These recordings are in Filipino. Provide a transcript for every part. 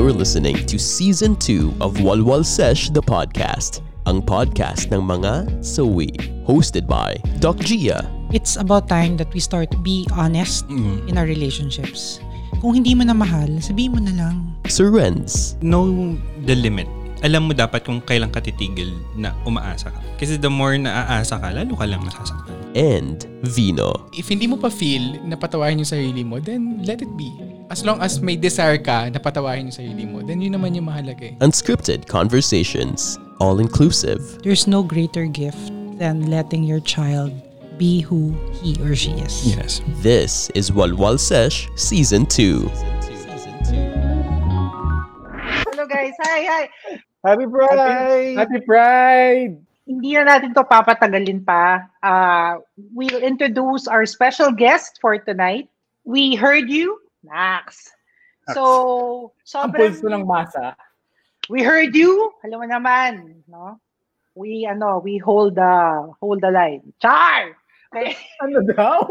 You're listening to Season 2 of Walwal Sesh the Podcast, ang podcast ng mga sawi. Hosted by Doc Gia. It's about time that we start to be honest in our relationships. Kung hindi mo na mahal, sabihin mo na lang. Sir Renz. know the limit. Alam mo dapat kung kailan ka titigil na umaasa ka. Kasi the more na aasa ka, lalo ka lang masasaktan. and Vino. If hindi mo pa feel na patawarin yung sarili mo, then let it be. As long as may desire ka na patawarin yung sarili mo, then yun naman yung mahalaga eh. Unscripted conversations, all inclusive. There's no greater gift than letting your child be who he or she is. Yes. This is Walwal Sesh Season 2. Hello guys, hi, hi. Happy Pride! Happy Pride! Hindi na natin to papatagalin pa. Uh, we'll introduce our special guest for tonight. We heard you, Max. So, Ang sobrang, pulso ng masa. we heard you. Alam mo naman, no? We, ano, we hold the, hold the line. Char! Okay. Ano daw?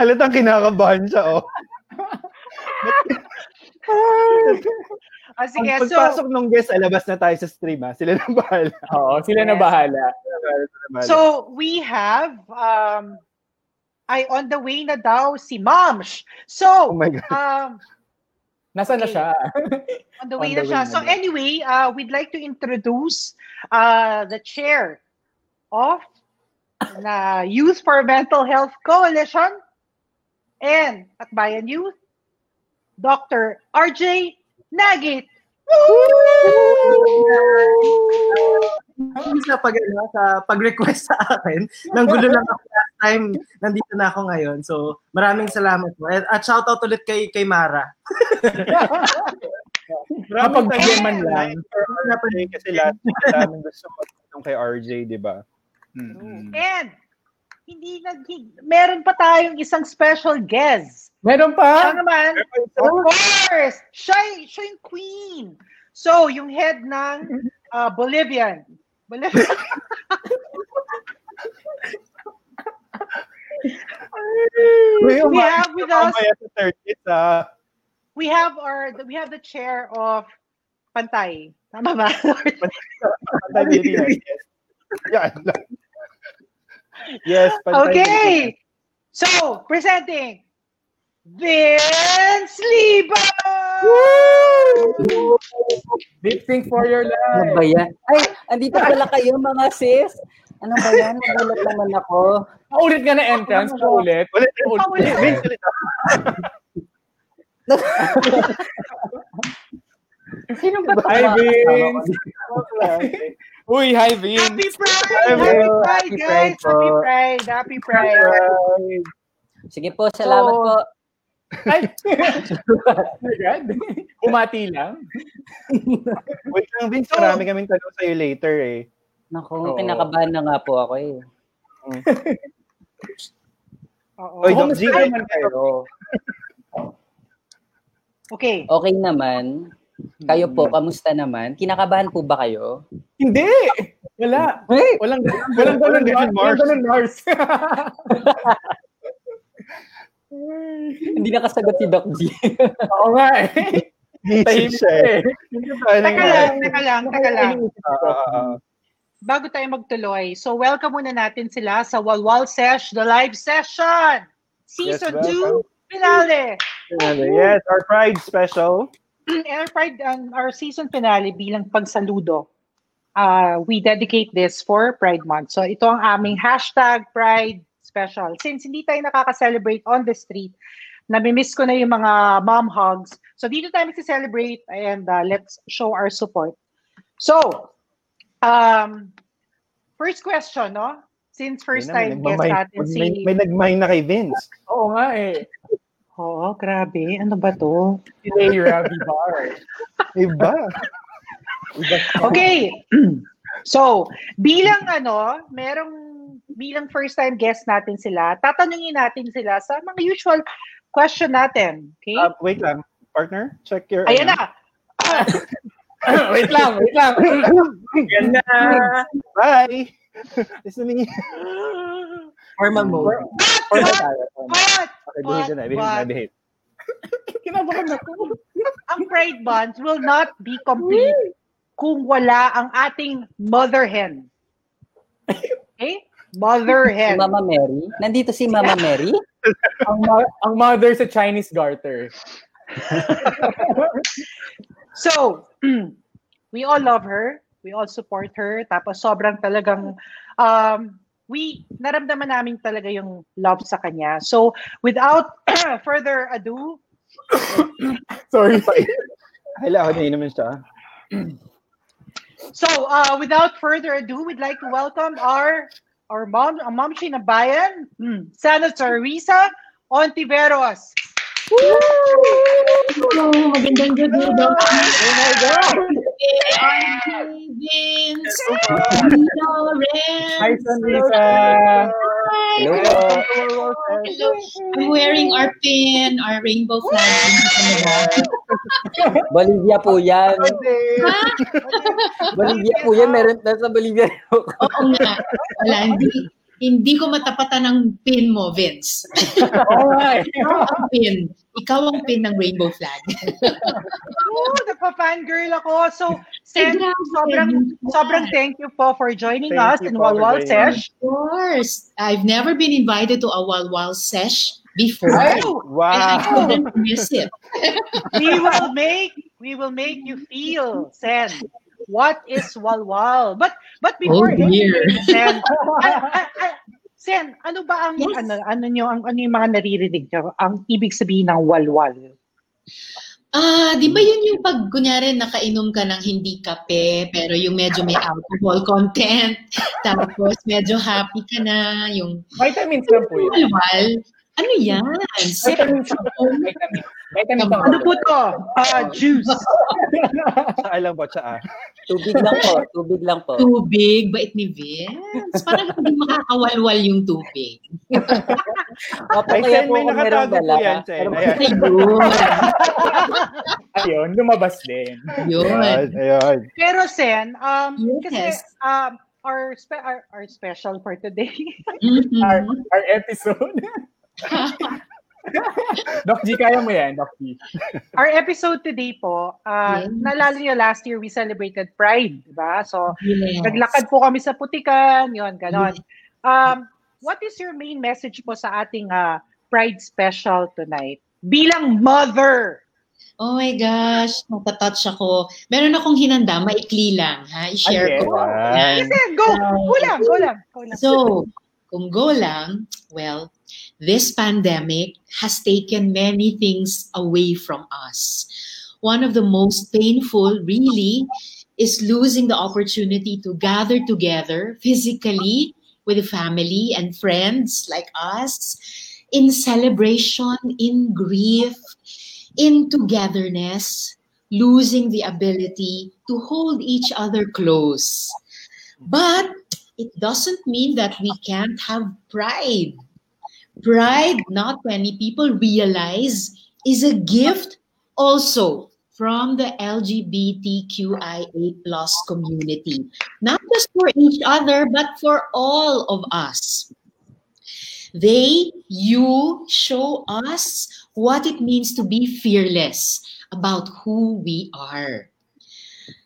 Halatang kinakabahan siya, oh. Ah, sige, Ang so, pagpasok nung guest, alabas na tayo sa stream, ha? Sila na bahala. Oo, sila na Yes. na bahala. so we have, um, ay, on the way na daw si Momsh. oh So, my God. um, Nasaan na Okay. siya? on the On way the na siya. way na So anyway, uh, we'd like to introduce uh, the chair of the Youth for Mental Health Coalition and Akbayan Youth, Dr. RJ Nagit. Hindi sa pag ano, sa pag-request sa akin. Nanggulo lang ako last time. Nandito na ako ngayon. So, maraming salamat po. At, at shoutout ulit kay kay Mara. Maraming Kapag tayo man lang. RJ, kasi lahat namin gusto magtanong kay RJ, di ba? Mm-mm. And hindi nag meron pa tayong isang special guest. Meron Siya pa? naman, of course, siya, siya yung queen. So, yung head ng uh, Bolivian. Bolivian. We have with us- Mamaya sa 30th, ah. we have our we have the chair of Pantay. Tama ba? Pantay yes. Yan lang. Yes, pantay okay. So, presenting Vince Liba! Deep think for your Ano life. ba yan? Ay, andito pala kayo mga sis. Ano ba yan? Nagulat naman ako. Paulit ka na entrance, paulit. Ulit, Ulit. ulit. Sino ba Hi, Vince. Uy, hi, Vince. Happy Pride! Happy Happy Pride, Happy guys! Happy Pride! Happy Pride! Sige po, salamat So- po. Ay! Agad? Umati lang. Wait lang, Vince. Marami kaming tanong sa'yo later, eh. Naku, Oo. kinakabahan na nga po ako eh. Oo. Oy, Doc G, naman kayo? Okay. Okay naman. Kayo po, kamusta naman? Kinakabahan po ba kayo? Hindi! Wala. Hey! Walang walang Walang ganun Mars. Walang ganun Mars. Hindi nakasagot si Doc G. Oo nga eh. Busy Tahimik siya, eh. eh. Teka lang, teka lang, teka lang. Bago tayo magtuloy, so welcome muna natin sila sa Walwal Sesh, the live session! Season Yes, 2 finale! Yes, our Pride special. And our, Pride, um, our season finale bilang pagsaludo. Uh, we dedicate this for Pride Month. So ito ang aming hashtag Pride Special. Since hindi tayo nakaka-celebrate on the street, namimiss ko na yung mga mom hugs. So dito tayo magsi-celebrate and uh, let's show our support. So, um, first question, no? Since first time Ayun na, guest may, natin may, si... may, may nagmahing na kay Vince. Oo nga eh. Oo, grabe. Ano ba to? Si Leira Vivar. Iba. Okay. so, bilang ano, merong bilang first time guest natin sila, tatanungin natin sila sa mga usual question natin. Okay? Uh, wait lang. Partner, check your... Ayan na. wait lang, wait lang. Ganda. Bye! Nice to meet you. Formal mode. Formal tayo. formal. What? Okay, behave na, behave na. Kinabahan ako. ang Pride Month will not be complete kung wala ang ating mother hen. Okay? Mother Si hen. Mama Mary. Nandito si Mama Mary. ang, ma- ang mother sa Chinese garter. So, we all love her. We all support her. Tapos sobrang talagang um, we naramdaman namin talaga yung love sa kanya. So, without further ado, Sorry. Hala, ako na naman siya. so uh, without further ado, we'd like to welcome our our mom, ang mom siya na bayan, hmm, Senator Risa Ontiveros. Hello, magandang gabi. Oh my God! Vince, Hello. Hi, Sanrisa. Hello po. Hello. I'm wearing our pin, our rainbow flag. Bolivia po yan. Bolivia po yan. Meron nasa Bolivia. Oo nga. Wala, hindi, hindi ko matapatan ng pin mo, Vince. Alright. Ikaw ang pin. Ikaw ang pin ng rainbow flag. Oh, nagpa-fangirl ako. So, Sen, sobrang, sobrang thank you po for joining Thank us in Walwal Sesh. Of course. I've never been invited to a Walwal sesh before. Oh, And I Wow. couldn't miss it. we will make we will make you feel sen what is walwal but but before Oh, dear. anything sen I- I- I- sen ano ba ang Yes. ano ano nyo ang ano yung mga naririnig nyo ang ibig sabihin ng walwal Ah, di ba yun yung pag kunyari nakainom ka ng hindi kape pero yung medyo may alcohol content tapos medyo happy ka na yung Vitamins lang po yun. walwal. Ano yan? Po. Vitamins. Vitamins lang ano po. to Ah, juice Tsaa lang po, tsaa. Tubig lang po. Tubig lang po. Tubig, bait ni Vince. Parang hindi makakawalwal yung tubig. Kaya Sen, po may kung meron nakatago dala. po yan, Ayan. Ayun. Ayun, lumabas din. Yun. Ayan, ayan. pero sen um kasi Yes. um our, spe- our our special for today Mhm. Our, our episode. Doc G, kaya mo yan, Doc G. our episode today po uh, Yes. naalala niyo last year we celebrated pride di ba so Yes. Naglakad po kami sa putikan, yon ganon. Um, what is your main message po sa ating ah, Pride Special tonight? Bilang mother! Oh my gosh, natatouch ako. Meron akong hinanda, maikli lang, ha? I-share Ayan. ko. Kasi, go! Go lang, go lang. Go lang. So, kung go lang, well, this pandemic has taken many things away from us. One of the most painful, really, is losing the opportunity to gather together physically with family and friends like us in celebration, in grief, in togetherness, losing the ability to hold each other close. But it doesn't mean that we can't have pride. Pride, not many people realize, is a gift also from the LGBTQIA plus community. Not just for each other, but for all of us. They, you show us what it means to be fearless about who we are.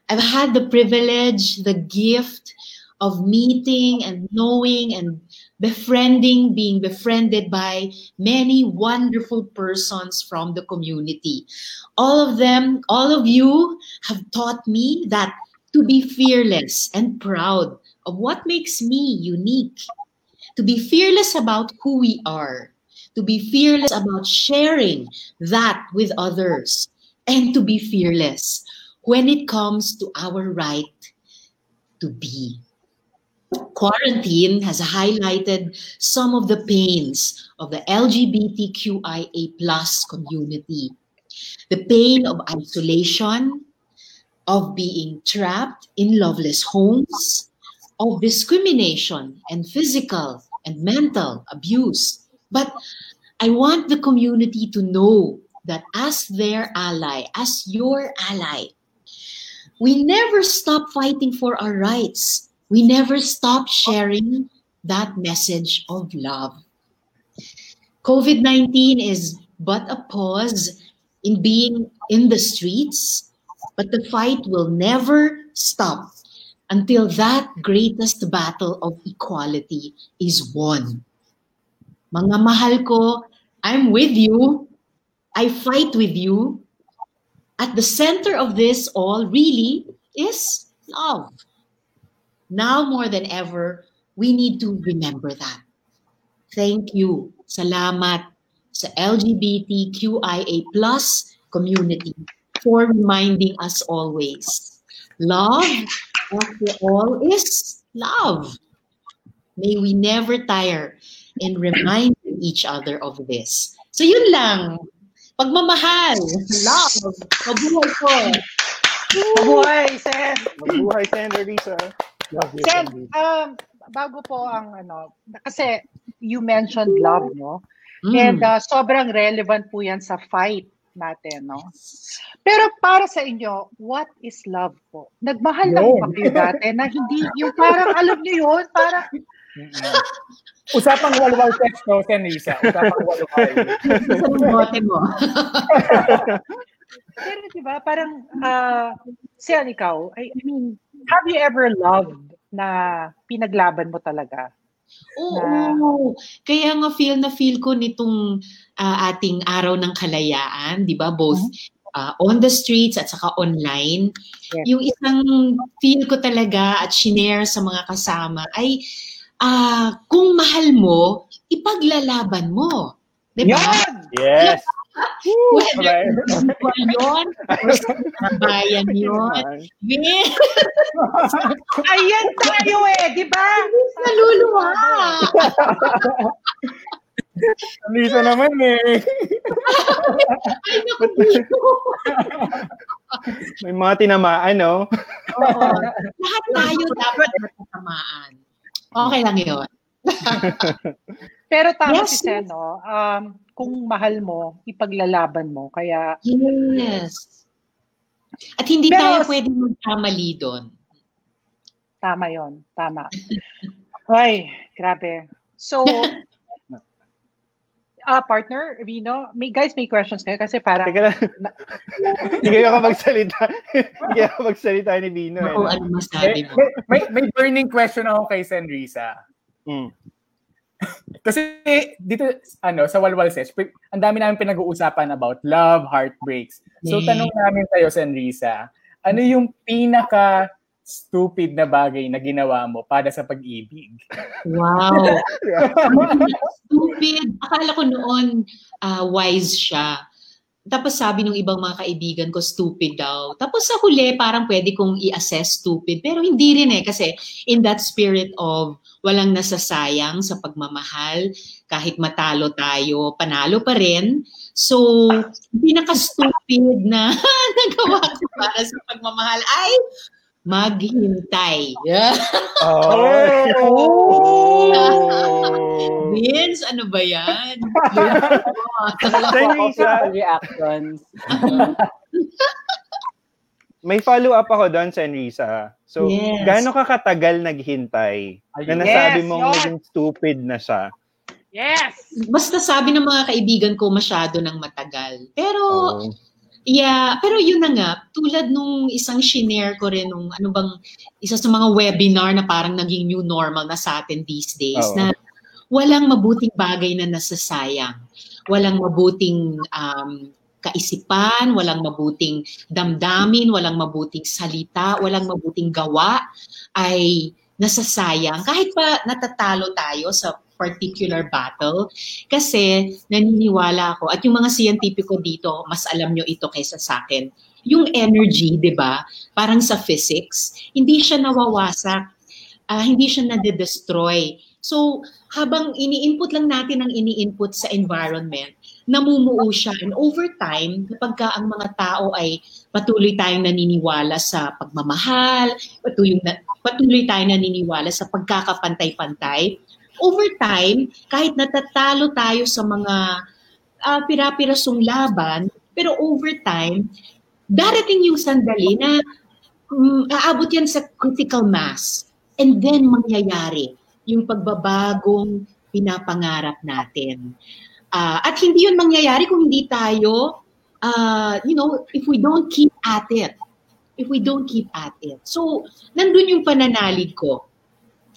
I've had the privilege, the gift of meeting and knowing and befriending, being befriended by many wonderful persons from the community. All of them, all of you have taught me that to be fearless and proud of what makes me unique, to be fearless about who we are, to be fearless about sharing that with others, and to be fearless when it comes to our right to be. Quarantine has highlighted some of the pains of the LGBTQIA plus community. The pain of isolation, of being trapped in loveless homes, of discrimination and physical and mental abuse. But I want the community to know that as their ally, as your ally, we never stop fighting for our rights. We never stop sharing that message of love. COVID 19 is but a pause in being in the streets. But the fight will never stop until that greatest battle of equality is won. Mga mahal ko, I'm with you. I fight with you. At the center of this all really is love. Now more than ever, we need to remember that. Thank you. Salamat sa LGBTQIA plus community for reminding us always. Love, after all, is love. May we never tire in reminding each other of this. So yun lang. Pagmamahal, love, mabuhay ko. Mabuhay, Sen. Mabuhay, Sen, Risa. Sen, um, bago po ang ano, kasi you mentioned love, no? Mm. And uh, sobrang relevant po yan sa fight natin, no? Pero para sa inyo, what is love po? Nagmahal na Yun. po kayo dati na hindi, yung parang alam niyo yun, parang Usapang walwal sex, no, Sen Risa? Usapang walwal. Sa bote mo. Pero di ba, parang, uh, Sen, ikaw, I, I mean, have you ever loved na pinaglaban mo talaga? Oo. Kaya nga feel na feel ko nitong ah, ating araw ng kalayaan, 'di ba? Both ah, on the streets at saka online. Yes. Yung isang feel ko talaga at shinare sa mga kasama ay ah, kung mahal mo, ipaglalaban mo. 'Di ba? Yan! Yes. Whether individual yun or sa bayan yun. Ayan tayo eh, di ba? Naluluwa! Lisa naman eh. Ay, naku. May mga tinamaan, no? Oo. Lahat tayo dapat natamaan. Okay lang yun. Pero tama Yes, si Sen, no? Um, kung mahal mo, ipaglalaban mo. Kaya, Yes. At hindi Pero- tayo pwedeng magkamali doon. tama yon Tama. Ay, grabe. So, ah partner, Vino, may, guys, may questions kayo kasi parang, Teka lang. Hindi kayo kapagsalita. Hindi kayo kapagsalita ni Bino. Eh. Kung ano masabi May, mo. may, may, may burning question ako kay Sen Risa. Mm. Kasi dito, ano, sa Walwal Sesh, ang dami namin pinag-uusapan about love, heartbreaks. So, Yeah. tanong namin sa'yo, Sen Risa, ano yung pinaka stupid na bagay na ginawa mo para sa pag-ibig? Wow. Stupid. Akala ko noon ah, wise siya. Tapos sabi ng ibang mga kaibigan ko, stupid daw. Tapos sa huli, parang pwede kong i-assess stupid. Pero hindi rin eh. Kasi in that spirit of walang nasasayang sa pagmamahal, kahit matalo tayo, panalo pa rin. So, pinaka-stupid na nagawa ko para sa pagmamahal ay maghintay. Yeah. Oh! Vince, ano ba yan? Reactions. may follow-up ako doon, Sen Risa. So, Yes. gaano ka katagal naghintay na nasabi Yes, mong yun. naging stupid na siya? yes! Basta sabi ng mga kaibigan ko masyado ng matagal. Pero, Oh. Yeah, pero yun na nga, tulad nung isang shinare ko rin nung ano bang, isa sa mga webinar na parang naging new normal na sa atin these days, Oo. na walang mabuting bagay na nasasayang. Walang mabuting um, kaisipan, walang mabuting damdamin, walang mabuting salita, walang mabuting gawa ay nasasayang. Kahit pa natatalo tayo sa particular battle, kasi naniniwala ako, at yung mga scientifico dito, mas alam nyo ito kaysa sa akin, yung energy, di ba, parang sa physics, hindi siya nawawasak, ah, hindi siya nade-destroy. So, habang ini-input lang natin ang ini-input sa environment, namumuo siya. And over time, kapag ka ang mga tao ay patuloy tayong naniniwala sa pagmamahal, patuloy, na, patuloy tayong naniniwala sa pagkakapantay-pantay, over time, kahit natatalo tayo sa mga uh, pira-pirasong laban, pero over time, darating yung sandali na um, aabot yan sa critical mass. And then mangyayari yung pagbabagong pinapangarap natin. Ah, at hindi yun mangyayari kung hindi tayo, uh, you know, if we don't keep at it. If we don't keep at it. So, nandun yung pananalig ko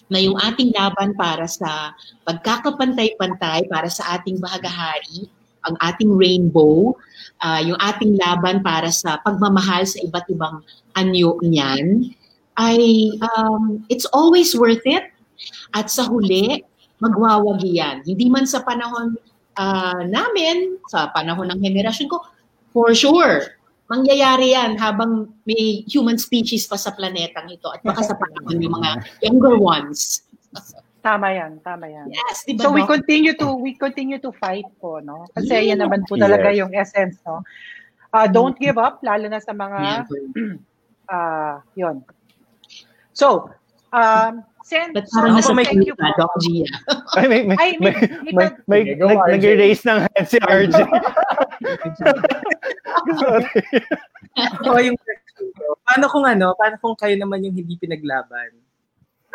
na yung ating laban para sa pagkakapantay-pantay, para sa ating bahagahari, ang ating rainbow, uh, yung ating laban para sa pagmamahal sa iba't ibang anyo niyan, ay um, it's always worth it. At sa huli, magwawagi yan. Hindi man sa panahon uh, namin, sa panahon ng henerasyon ko, for sure, mangyayari yan habang may human species pa sa planetang ito at baka sa panahon ng mga younger ones. Tama yan, tama yan. Yes, diba so we no? continue to we continue to fight po, no? Kasi yeah. yan naman po talaga yes. yung essence, no? Uh, don't give up lalo na sa mga uh, yon. So, um, Sen, But parang nasa thank you po. Doc Gia. Ay, may, may, Ay, may, may, may, may, Go, nag- RJ. nag-erase ng hand si RJ. Ito yung question ko. Paano kung ano, paano kung kayo naman yung hindi pinaglaban?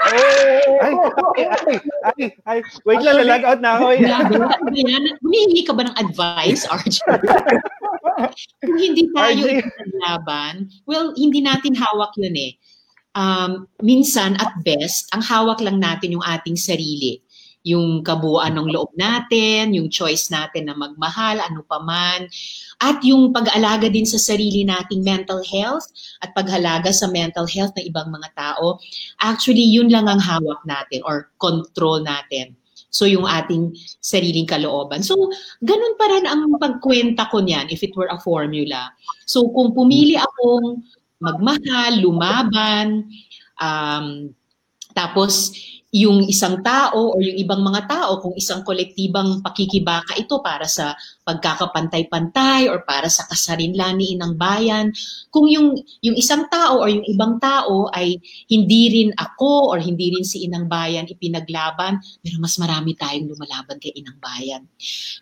ay, ay, ay, ay, ay, wait lang, lalag out na ako. eh. Humihingi ka ba ng advice, RJ? Kung hindi tayo ipaglaban, well, hindi natin hawak yun eh. Um, minsan, at best, ang hawak lang natin yung ating sarili. Yung kabuuan ng loob natin, yung choice natin na magmahal, ano pa man, at yung pag-alaga din sa sarili nating mental health at paghalaga sa mental health ng ibang mga tao. Actually, yun lang ang hawak natin or control natin. So, yung ating sariling kalooban. So, ganun pa rin ang pagkwenta ko niyan if it were a formula. So, kung pumili akong magmahal, lumaban, um, tapos yung isang tao o yung ibang mga tao, kung isang kolektibang pakikibaka ito para sa pagkakapantay-pantay or para sa kasarinlani ng bayan, kung yung, yung isang tao o yung ibang tao ay hindi rin ako or hindi rin si Inang Bayan ipinaglaban, pero mas marami tayong lumalaban kay Inang Bayan.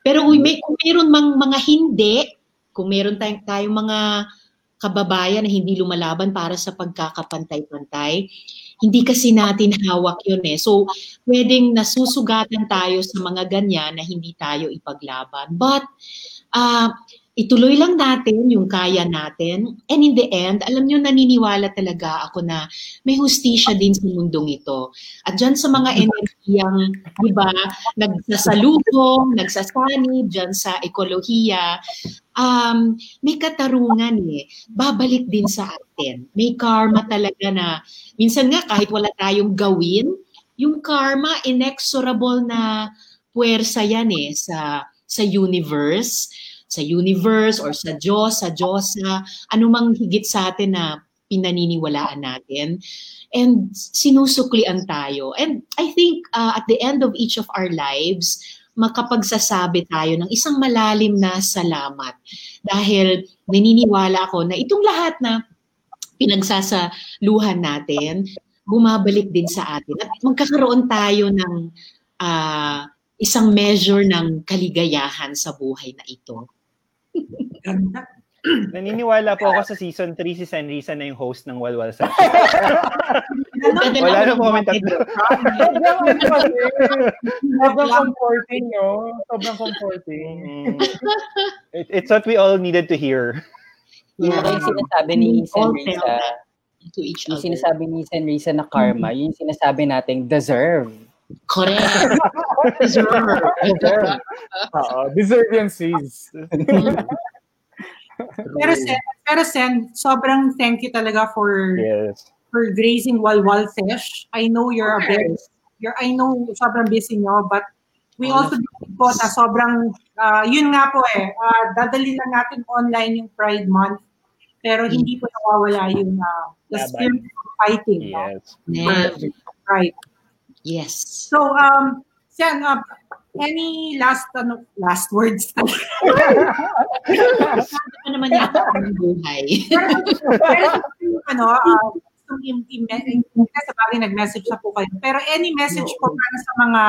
Pero kung, may, kung meron mang mga hindi, kung meron tayong, tayong mga kababayan na hindi lumalaban para sa pagkakapantay-pantay, hindi kasi natin hawak yun eh. So, pwedeng nasusugatan tayo sa mga ganyan na hindi tayo ipaglaban. But, uh, ituloy lang natin yung kaya natin. And in the end, alam nyo, naniniwala talaga ako na may hustisya din sa mundong ito. At dyan sa mga enerhiyang, di ba, nagsasalubong, nagsasanib, dyan sa ekolohiya, um, may katarungan eh. Babalik din sa atin. May karma talaga na, minsan nga kahit wala tayong gawin, yung karma, inexorable na puwersa yan eh sa, sa universe, sa universe or sa Diyos, sa Diyosa, anumang higit sa atin na pinaniniwalaan natin. And sinusuklian tayo. And I think uh, at the end of each of our lives, makapagsasabi tayo ng isang malalim na salamat. Dahil naniniwala ako na itong lahat na pinagsasaluhan natin, bumabalik din sa atin. At magkakaroon tayo ng uh, isang measure ng kaligayahan sa buhay na ito. Naniniwala po ako sa season 3 si Senrisa na yung host ng Walwal Session. Wala na po kami tatlo. Sobrang comforting, no? Sobrang comforting. It- It's what we all needed to hear. Yung yeah. yung sinasabi ni All Senrisa, to each yung sinasabi ni Senrisa na karma, yun yung sinasabi nating deserve. Correct. Deserve. Deserve. Oo, deserve yan, sis. Pero Sen, pero Sen, sobrang thank you talaga for Yes. for grazing Walwal Fish. I know you're a bit, you're, I know sobrang busy nyo, but we also believe po na sobrang, ah, yun nga po eh, ah, dadali lang natin online yung Pride Month, pero hindi po nawawala yung ah, the spirit of fighting. no? Yes. Right. Yes. So, um, Sen, uh, any last, ano, last words? Ano naman yata ang buhay? pero yung ano, uh, i- i- i- sa bagay nag-message na po kayo. Pero any message po para sa mga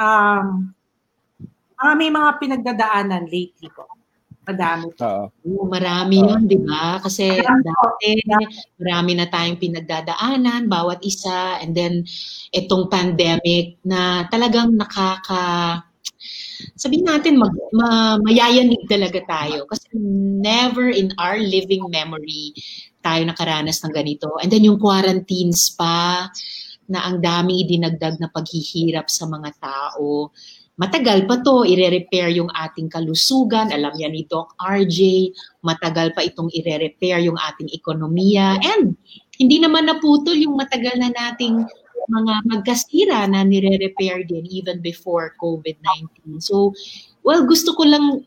um, mga may mga pinagdadaanan lately po. Madami. Oo. Oo, marami yun, di ba? Kasi dati, marami na tayong pinagdadaanan, bawat isa. And then, itong pandemic na talagang nakaka sabihin natin, mag, ma, mayayanig talaga tayo. Kasi never in our living memory tayo nakaranas ng ganito. And then yung quarantines pa, na ang daming idinagdag na paghihirap sa mga tao. Matagal pa to, ire-repair yung ating kalusugan. Alam yan ni Doc RJ, matagal pa itong ire-repair yung ating ekonomiya. And hindi naman naputol yung matagal na nating mga magkasira na nire-repair din even before COVID-19. So, well, gusto ko lang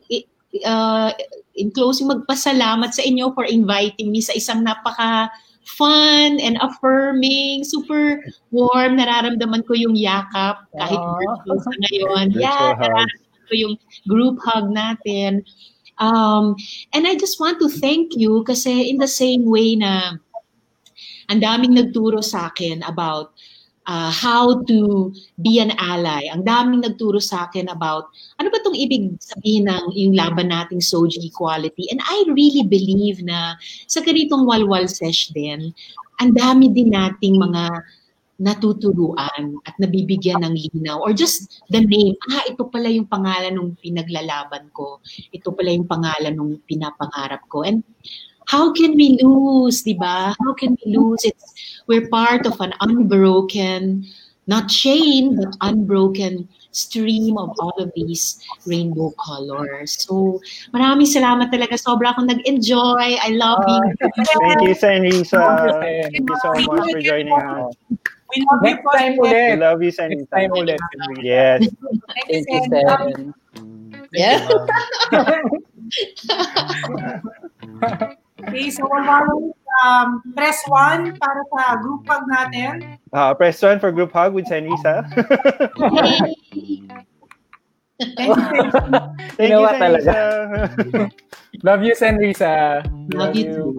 uh, in closing magpasalamat sa inyo for inviting me sa isang napaka fun and affirming, super warm. Nararamdaman ko yung yakap kahit Aww. virtual sa ngayon. Virtual yeah, nararamdaman ko yung group hug natin. Um, and I just want to thank you kasi in the same way na ang daming nagturo sa akin about uh, how to be an ally. Ang daming nagturo sa akin about ano ba itong ibig sabihin ng yung laban nating Soji equality. And I really believe na sa ganitong walwal sesh din, ang dami din nating mga natuturuan at nabibigyan ng linaw or just the name. Ah, ito pala yung pangalan ng pinaglalaban ko. Ito pala yung pangalan ng pinapangarap ko. And how can we lose, di ba? How can we lose? It's, we're part of an unbroken, not chain, but unbroken stream of all of these rainbow colors. So, maraming salamat talaga. Sobra akong nag-enjoy. I love being ah, Thank you, Senrisa. Thank Thank you so much for joining us. We love you Next po. time We love you, Next time ulit. Yes. Thank you, Thank you, Sen. Sen. Yeah. Okay, so Walwalo, um, press 1 para sa group hug natin. Uh, press one for group hug with Senrisa. Thank you. Thank you, talaga. Senrisa. Love you, Senrisa. Love you too.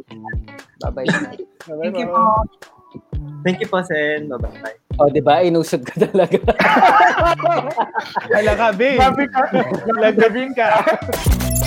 Bye-bye. Thank you po. Thank you po, Sen. Bye-bye. O, di ba? Inusog ka talaga. Wala ka, babe. Grabe ka.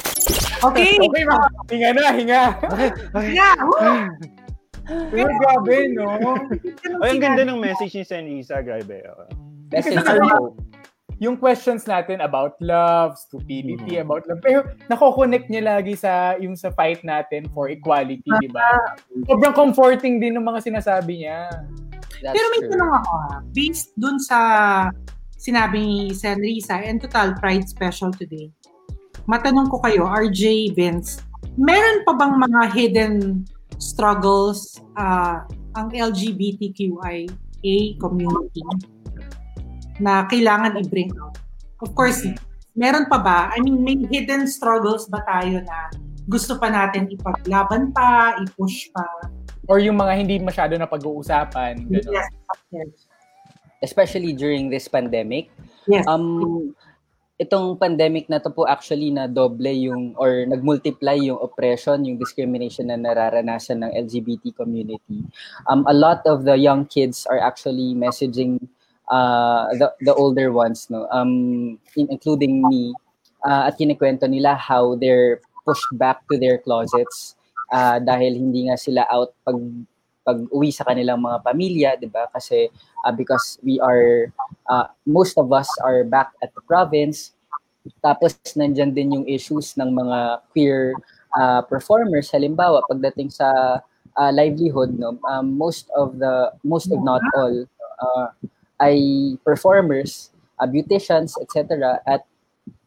Okay. Okay, ma. Hinga na, hinga. Yeah. woo! Pero grabe, no? Ay, ang ganda ng message ni Senrisa. Grabe. Oh. Message ko. yung questions natin about love, stupidity, about love. Pero nako-connect niya lagi sa yung sa fight natin for equality, di ba? Sobrang comforting din ng mga sinasabi niya. That's Pero may true. tanong ako ha. Based dun sa sinabi ni Sen Risa and Total Pride Special today, matanong ko kayo, RJ, Vince, meron pa bang mga hidden struggles ah, ang LGBTQIA community na kailangan i-bring out? Of course, meron pa ba? I mean, may hidden struggles ba tayo na gusto pa natin ipaglaban pa, i-push pa? Or yung mga hindi masyado na pag-uusapan. Ganun. Yes. yes. Especially during this pandemic. Yes. Um, itong pandemic na to po actually na doble yung or nagmultiply yung oppression, yung discrimination na nararanasan ng LGBT community. Um, a lot of the young kids are actually messaging uh, the the older ones, no, um, in- including me, uh, at kinikwento nila how they're pushed back to their closets uh, dahil hindi nga sila out pag pag uwi sa kanilang mga pamilya, 'di ba? Kasi uh, because we are uh, most of us are back at the province. Tapos nandyan din yung issues ng mga queer uh, performers halimbawa pagdating sa uh, livelihood no um, most of the most if not all uh, ay performers uh, beauticians etc at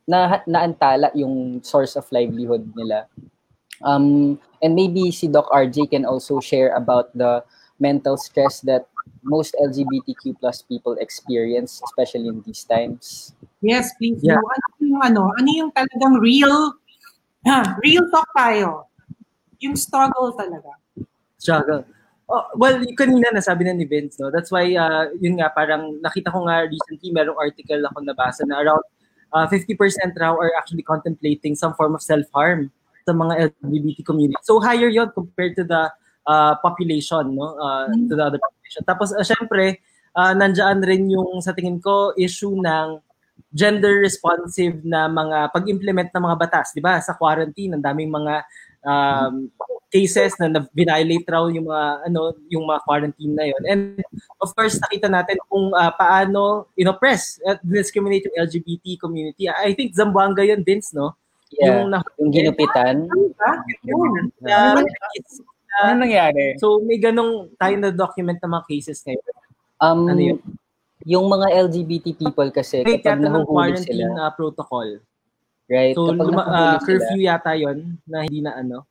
na naantala yung source of livelihood nila um, and maybe si Doc RJ can also share about the mental stress that most LGBTQ plus people experience, especially in these times. Yes, please Yeah. Ano yung ano? Ano yung talagang real, ah, real talk tayo? Yung struggle talaga. struggle. Oh, well, yung kanina nasabi na ni Vince, no? That's why, uh, yun nga, parang nakita ko nga recently, merong article ako nabasa na around uh, 50% raw are actually contemplating some form of self-harm sa mga LGBT community. So higher yon compared to the uh, population, no? Uh, to the other population. Tapos uh, syempre, uh, nandiyan rin yung sa tingin ko issue ng gender responsive na mga pag-implement ng mga batas, 'di ba? Sa quarantine, ang daming mga um, cases na, na violate raw yung mga ano, yung mga quarantine na yon. And of course, nakita natin kung uh, paano inoppress at discriminate yung LGBT community. I think Zamboanga yun, Vince, no? Yeah, yung, yung ginupitan. Ano nangyari? So may ganong tayo na document ng mga cases ngayon. Um, ano yun? Yung mga LGBT people kasi, May kapag nahuhuli quarantine sila, uh, protocol. right? So kapag luma, uh, sila, curfew yata yon na hindi na ano.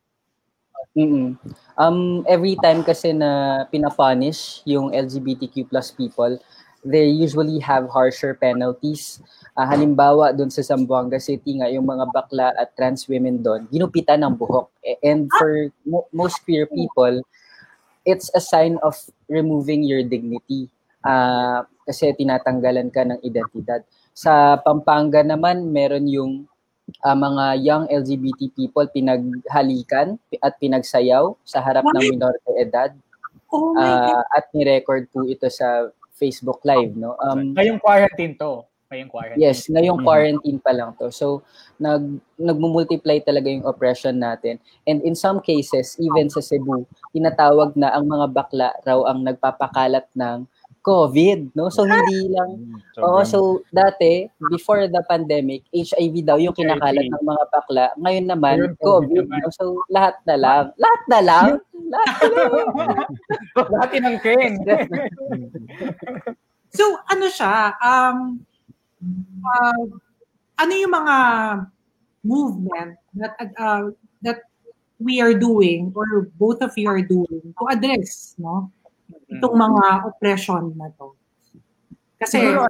Mm-mm. Um, every time kasi na pinapunish yung LGBTQ plus people, they usually have harsher penalties. Uh, halimbawa, doon sa Zamboanga City nga, yung mga bakla at trans women doon, ginupitan ng buhok. E- And for mo- most queer people, it's a sign of removing your dignity. Uh, kasi tinatanggalan ka ng identidad. Sa Pampanga naman, meron yung uh, mga young LGBT people pinaghalikan at pinagsayaw sa harap ng minor de edad. Oh Uh, at ni-record po ito sa Facebook Live. No? Um, Ngayong quarantine to. Ngayong quarantine. Yes, ngayong Mhm. quarantine pa lang to. So, nag nagmumultiply talaga yung oppression natin. And in some cases, even sa Cebu, tinatawag na ang mga bakla raw ang nagpapakalat ng COVID, no? So hindi lang Oo, so dati before the pandemic, HIV daw yung kinakalat ng mga bakla. Ngayon naman Ngayon, COVID COVID, no? So lahat na lang. Lahat na lang. lahat na lang. Lahat ng Ken. So, ano siya, um, uh, ano yung mga movement that uh, that we are doing or both of you are doing to address no itong mga oppression na to kasi Siguro,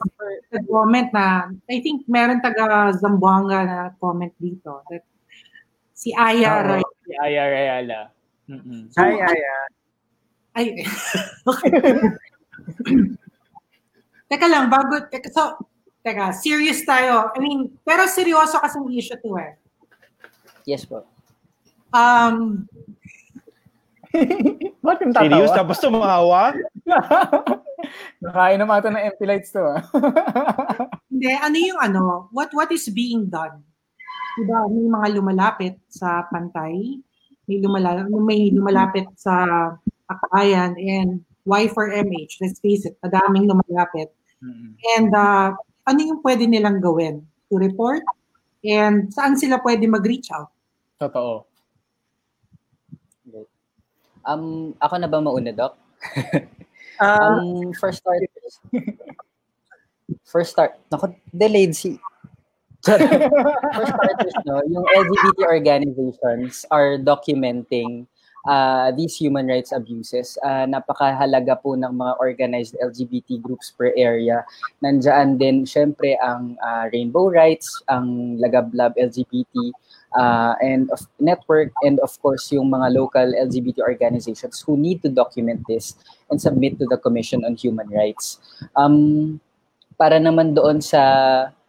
the comment na I think meron taga Zamboanga na comment dito that si Aya Oo, Ray Si Aya Rayala. Mm-mm. Hi, Aya. ay okay. teka lang bago teka, so teka serious tayo I mean pero seryoso kasing issue to eh Yes po. um Ba't yung Serious? tatawa? Tapos tumawa? Nakain naman ito ng empty lights to. ah. Hindi, ano yung ano, what what is being done? Diba, may mga lumalapit sa pantay, may, lumala, may lumalapit sa Akayan, and Y for MH, let's face it, madaming lumalapit. And uh, ano yung pwede nilang gawin? To report? And saan sila pwede mag-reach out? Totoo. Um, ako na ba mauna, Doc? Uh, um, first starters. first start. Nako, delayed si... First starters, no, yung LGBT organizations are documenting uh, these human rights abuses. Uh, napakahalaga po ng mga organized LGBT groups per area. Nandiyan din, syempre, ang uh, Rainbow Rights, ang Lagablab LGBT, uh, and of network and of course yung mga local LGBT organizations who need to document this and submit to the Commission on Human Rights. Um, para naman doon sa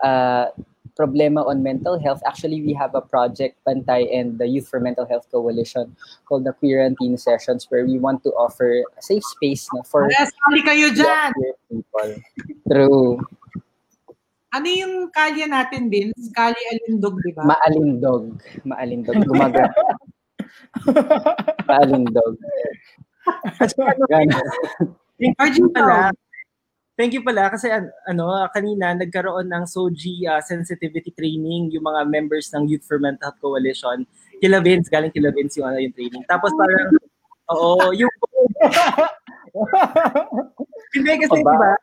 uh, problema on mental health, actually we have a project, Pantay and the Youth for Mental Health Coalition called the Quarantine Sessions where we want to offer a safe space na for Yes, kayo dyan! people. True. Ano yung kalye natin, Vince? Kalye Alindog, di ba? Maalindog. Maalindog. Gumaga. Maalindog. Thank you pala. Thank you pala kasi an- ano kanina nagkaroon ng SOGI uh, sensitivity training yung mga members ng Youth for Mental Health Coalition. Kila Vince, galing kila Vince yung, ano, yung training. Tapos parang, oo, yung... Hindi kasi, di ba,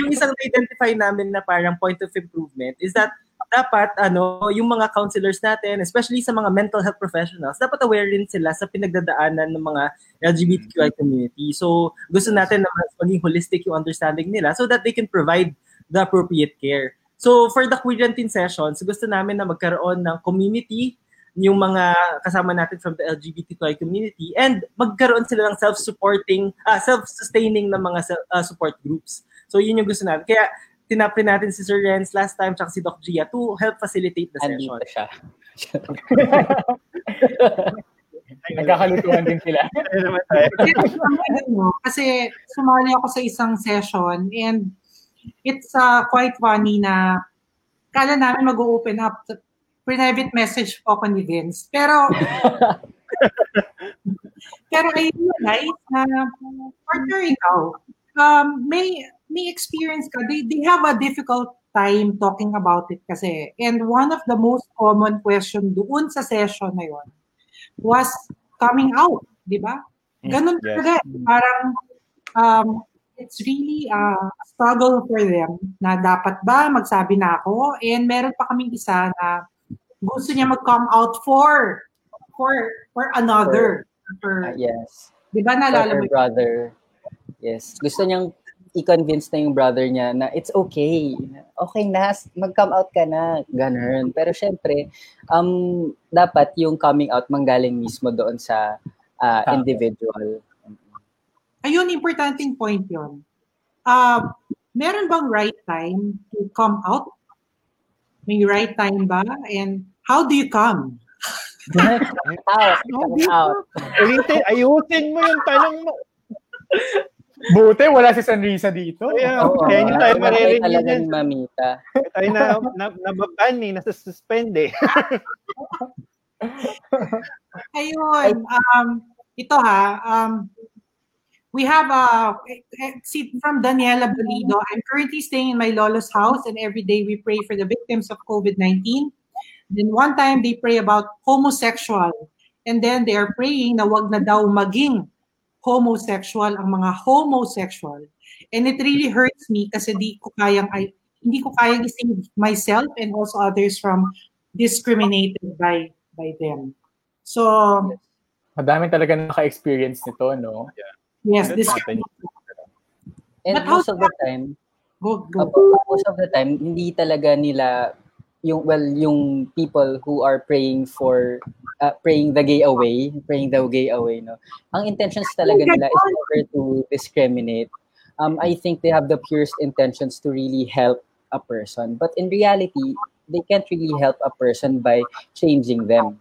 yung isang na-identify namin na parang point of improvement is that dapat ano yung mga counselors natin especially sa mga mental health professionals dapat aware rin sila sa pinagdadaanan ng mga LGBTQI community. So gusto natin na mas maging holistic yung understanding nila so that they can provide the appropriate care. So for the quarantine sessions gusto namin na magkaroon ng community yung mga kasama natin from the LGBTQI community and magkaroon sila ng self-supporting, ah, self-sustaining na mga ah, support groups. So yun yung gusto natin. Kaya tinapin natin si Sir Renz last time tsaka si Doc Gia to help facilitate the Andito session. siya. Nagkakalutuhan din sila. Kasi sumali ako sa isang session and it's uh, quite funny na kala namin mag-open up. Private message po ako ni Vince. Pero pero I realize na partner ikaw, um, may may experience ka. They, they have a difficult time talking about it kasi. And one of the most common question doon sa session na yon was coming out, di ba? Ganun Yes. talaga. Parang um, it's really a struggle for them na dapat ba magsabi na ako and meron pa kaming isa na gusto niya mag-come out for for for another. For, Ah, yes. di ba naalala mo? Brother. Yes. Gusto niyang i-convince na yung brother niya na it's okay. Okay na, mag-come out ka na. Ganun. Pero syempre, um, dapat yung coming out manggaling mismo doon sa Tama. individual. Ayun, importanteng point yon. Uh, meron bang right time to come out? May right time ba? And how do you come? out. Come out. Ulitin, ayusin mo yung tanong mo. Buti, wala si Sanrisa dito. Kaya, Oo, kaya hindi tayo maririnig talaga yan. ni Mamita. Tayo na, na, nababan eh, nasa-suspend eh. Ayun, um, ito ha, um, we have a, see, from Daniela Bolido, I'm currently staying in my lolo's house and every day we pray for the victims of COVID-19. Then one time they pray about homosexual and then they are praying na wag na daw maging homosexual ang mga homosexual. And it really hurts me kasi di ko kayang, ay, hindi ko kayang isave myself and also others from discriminated by by them. So, Madami talaga naka-experience nito, no? yes, That's this. And But most of the time, go go. Opo, most of the time, hindi talaga nila yung well yung people who are praying for uh, praying the gay away praying the gay away no? Ang intentions talaga nila is never to discriminate. Um i think they have the purest intentions to really help a person. But in reality they can't really help a person by changing them.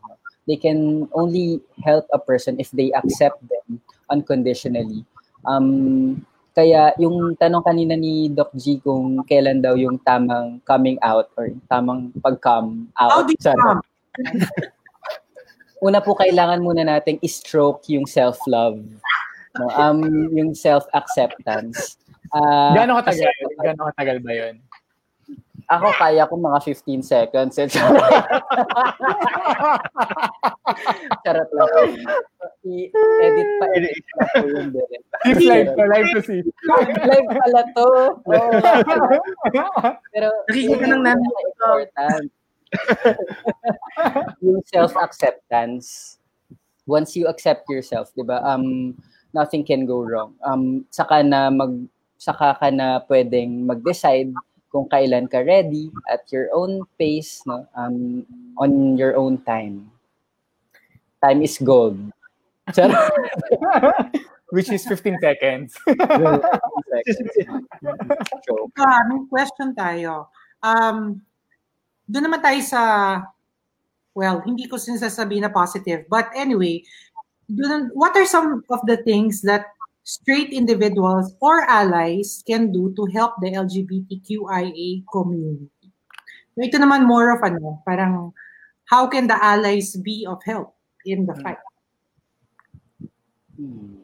They can only help a person if they accept them unconditionally. Um kaya yung tanong kanina ni Doc G kung kailan daw yung tamang coming out or yung tamang pag-come How out. do you Charot. come? Una po kailangan muna nating i-stroke yung self-love. No, um, yung self-acceptance. Ah, Gano'ng katagal? Gano'ng katagal ba yun? Ako kaya ko mga 15 seconds. Eh. Charot lang. I-edit pa, edit pa po yun din. It's live to, live to see. Live pala to. Pero Nakikita yun ng yung nanay ko. important. yung self-acceptance. Once you accept yourself, 'di ba? Um nothing can go wrong. Um saka na mag saka ka na pwedeng mag-decide kung kailan ka ready at your own pace, no? Um on your own time. Time is gold. Which is 15 seconds. Joke. Ah, may question tayo. Um, doon naman tayo sa, well, hindi ko sinasabi na positive. But anyway, doon, what are some of the things that straight individuals or allies can do to help the LGBTQIA community? So ito naman more of ano, parang how can the allies be of help in the fight? Hmm.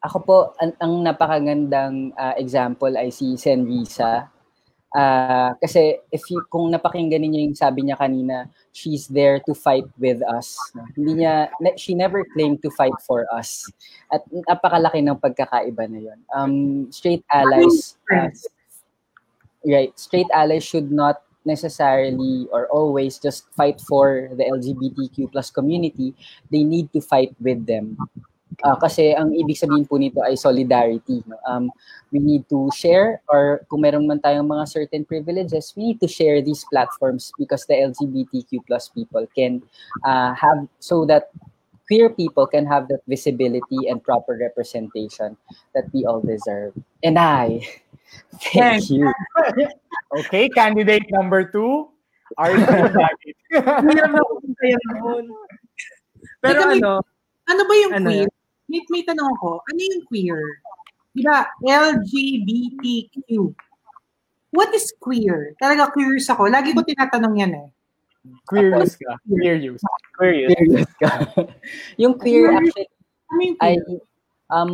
Ako po, ang, ang napakagandang ah, example ay si Senrisa. Ah, kasi if you, kung napakinggan niyo yung sabi niya kanina, she's there to fight with us. no? Hindi niya, she never claimed to fight for us. At napakalaki ng pagkakaiba na yun. Um, straight allies, ah, right, straight allies should not necessarily or always just fight for the LGBTQ plus community. They need to fight with them. Ah, kasi ang ibig sabihin po nito ay solidarity. No? Um, we need to share or kung meron man tayong mga certain privileges, we need to share these platforms because the LGBTQ plus people can uh, have so that queer people can have that visibility and proper representation that we all deserve. And I, Thank you. okay, candidate number two, RJ David. Pero ano, Ano ba yung Ano queer? May, may tanong ako. Ano yung queer? Di ba? LGBTQ. What is queer? Talaga curious ako. Lagi ko tinatanong yan eh. Curious ka. Curious. Curious. Curious ka. yung queer actually Ano yung ay queer? um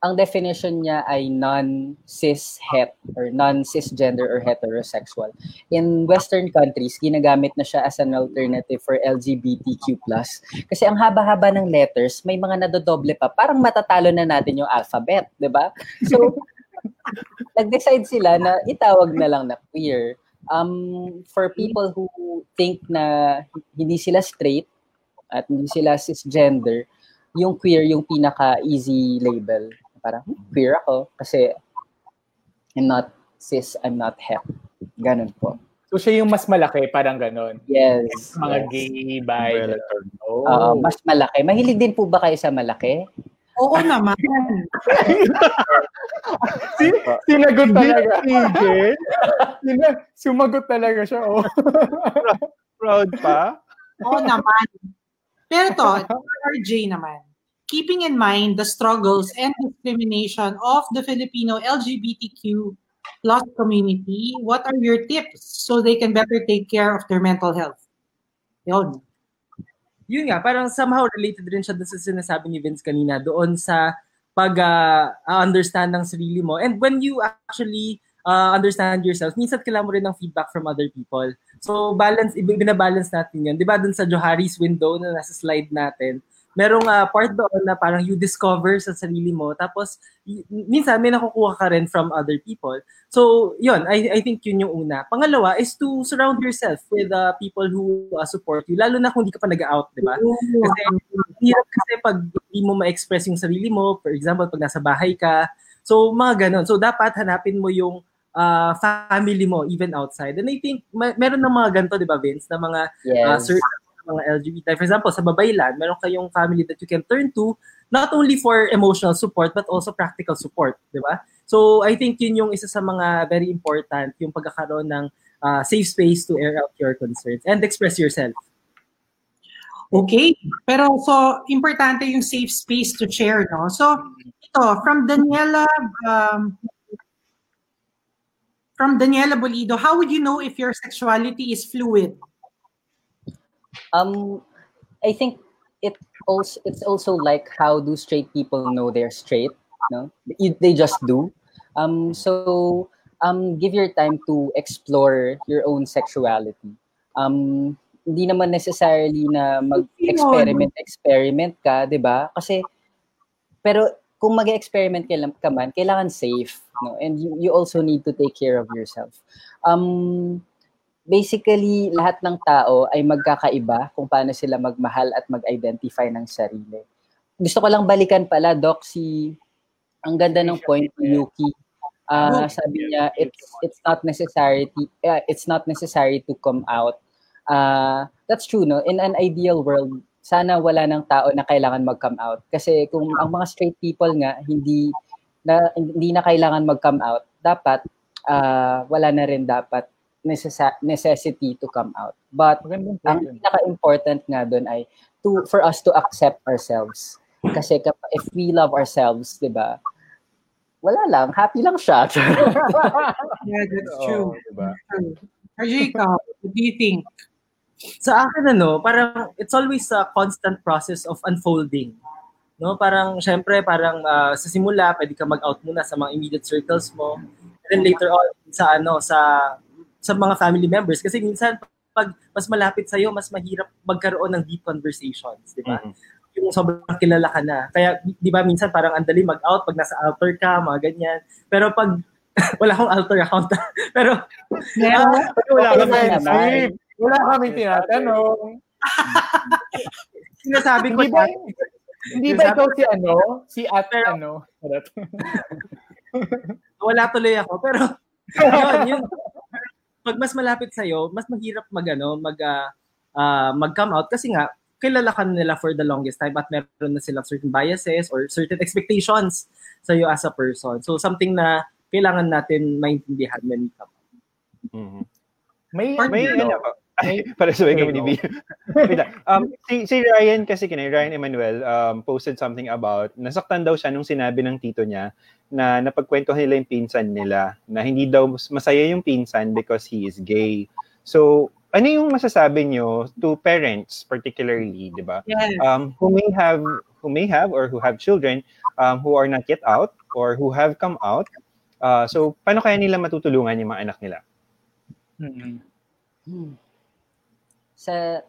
ang definition niya ay non-cis het or non-cisgender or heterosexual. In western countries, ginagamit na siya as an alternative for LGBTQ+. Kasi ang haba-haba ng letters, may mga nadodoble pa. Parang matatalo na natin yung alphabet, 'di ba? So nag-decide sila na itawag na lang na queer. Um, for people who think na hindi sila straight at hindi sila cisgender, yung queer yung pinaka-easy label. Parang, "Hmm, queer ako kasi I'm not cis, I'm not het. Ganun po. So siya yung mas malaki, parang ganon. Yes. Mga yes. gay, bi. Oh. Oo, mas malaki. Mahilig din po ba kayo sa malaki? Oo naman. Si- Sinagot talaga. Sina- sumagot talaga siya. Oh. Proud pa? Oo naman. Pero to, RJ naman. Keeping in mind the struggles and discrimination of the Filipino LGBTQ plus community, what are your tips so they can better take care of their mental health? Yun. yun nga, parang somehow related rin siya sa sinasabi ni Vince kanina, doon sa pag-understand ng sarili mo. And when you actually uh, understand yourself, minsan kailangan mo rin ng feedback from other people. So, balance, binabalance natin yun. Di ba, doon sa Johari's window na nasa slide natin, merong uh, part doon na parang you discover sa sarili mo. Tapos, y- minsan may nakukuha ka rin from other people. So, yun, I, I think yun yung una. Pangalawa is to surround yourself with uh, people who uh, support you, lalo na kung hindi ka pa nag-out, di ba? Kasi, hirap kasi pag hindi mo ma-express yung sarili mo, for example, pag nasa bahay ka, so, mga ganon. So, dapat hanapin mo yung uh, family mo, even outside. And I think, ma- meron ng mga ganito, di ba, Vince, na mga uh, Yes. certain mga LGBT. For example, sa Babaylan, meron kayong family that you can turn to not only for emotional support but also practical support, di ba? So, I think yun yung isa sa mga very important, yung pagkakaroon ng uh, safe space to air out your concerns and express yourself. Okay. Pero so, importante yung safe space to share, no? So, ito, from Daniela, um, from Daniela Bolido, how would you know if your sexuality is fluid? Um, I think it also it's also like how do straight people know they're straight? No, they just do. Um, so um, give your time to explore your own sexuality. Um, hindi naman necessarily na mag-experiment experiment ka, 'di ba? Kasi pero kung mag-experiment ka man, kailangan safe, no? And you, you also need to take care of yourself. Um, basically, lahat ng tao ay magkakaiba kung paano sila magmahal at mag-identify ng sarili. Gusto ko lang balikan pala, Doc, si ang ganda ng point ni Yuki. Ah, sabi niya, it's it's not necessary uh, it's not necessary to come out. Ah, that's true, no? In an ideal world, sana wala ng tao na kailangan mag-come out. Kasi kung ang mga straight people nga hindi na hindi na kailangan mag-come out, dapat ah, wala na rin dapat necessa- necessity to come out. But Magandang ang pinaka-important nga doon ay to for us to accept ourselves. Kasi if we love ourselves, 'di ba? Wala lang, happy lang siya. Yeah, that's true. diba? True. RJ, ikaw, what do you think? sa akin ano, parang it's always a constant process of unfolding. No, parang syempre parang ah, sa simula pwede ka mag-out muna sa mga immediate circles mo. And then later on sa ano sa sa mga family members kasi minsan pag mas malapit sa mas mahirap magkaroon ng deep conversations, di ba? Yung sobrang kilala ka na. Kaya di ba minsan parang andali mag-out pag nasa altar ka, mga ganyan. Pero pag wala akong altar account. Pero Meron? ah, Wala Okay kami naman. Wala kami tinatanong. sinasabi ko Hindi ba, hindi ba ikaw si ano? Si at ano? Wala tuloy ako. Pero, yun, yun. Pag mas malapit sa'yo, mas mahirap mag, ano, mag, ah, ah, mag-come out kasi nga, kilala ka nila for the longest time at meron na silang certain biases or certain expectations sa'yo as a person. So, something na kailangan natin maintindihan when we come. Mhm. May, May ano. Ay, para sa kami ni B. Um, si, si Ryan kasi kinay Ryan Emmanuel um, posted something about nasaktan daw siya nung sinabi ng tito niya na napagkwentuhan nila yung pinsan nila na hindi daw masaya yung pinsan because he is gay. So, ano yung masasabi nyo to parents particularly, di ba? Yes. Um, who may have who may have or who have children um, who are not yet out or who have come out. Uh, so, paano kaya nila matutulungan yung mga anak nila? Mm-mm. Hmm. Sa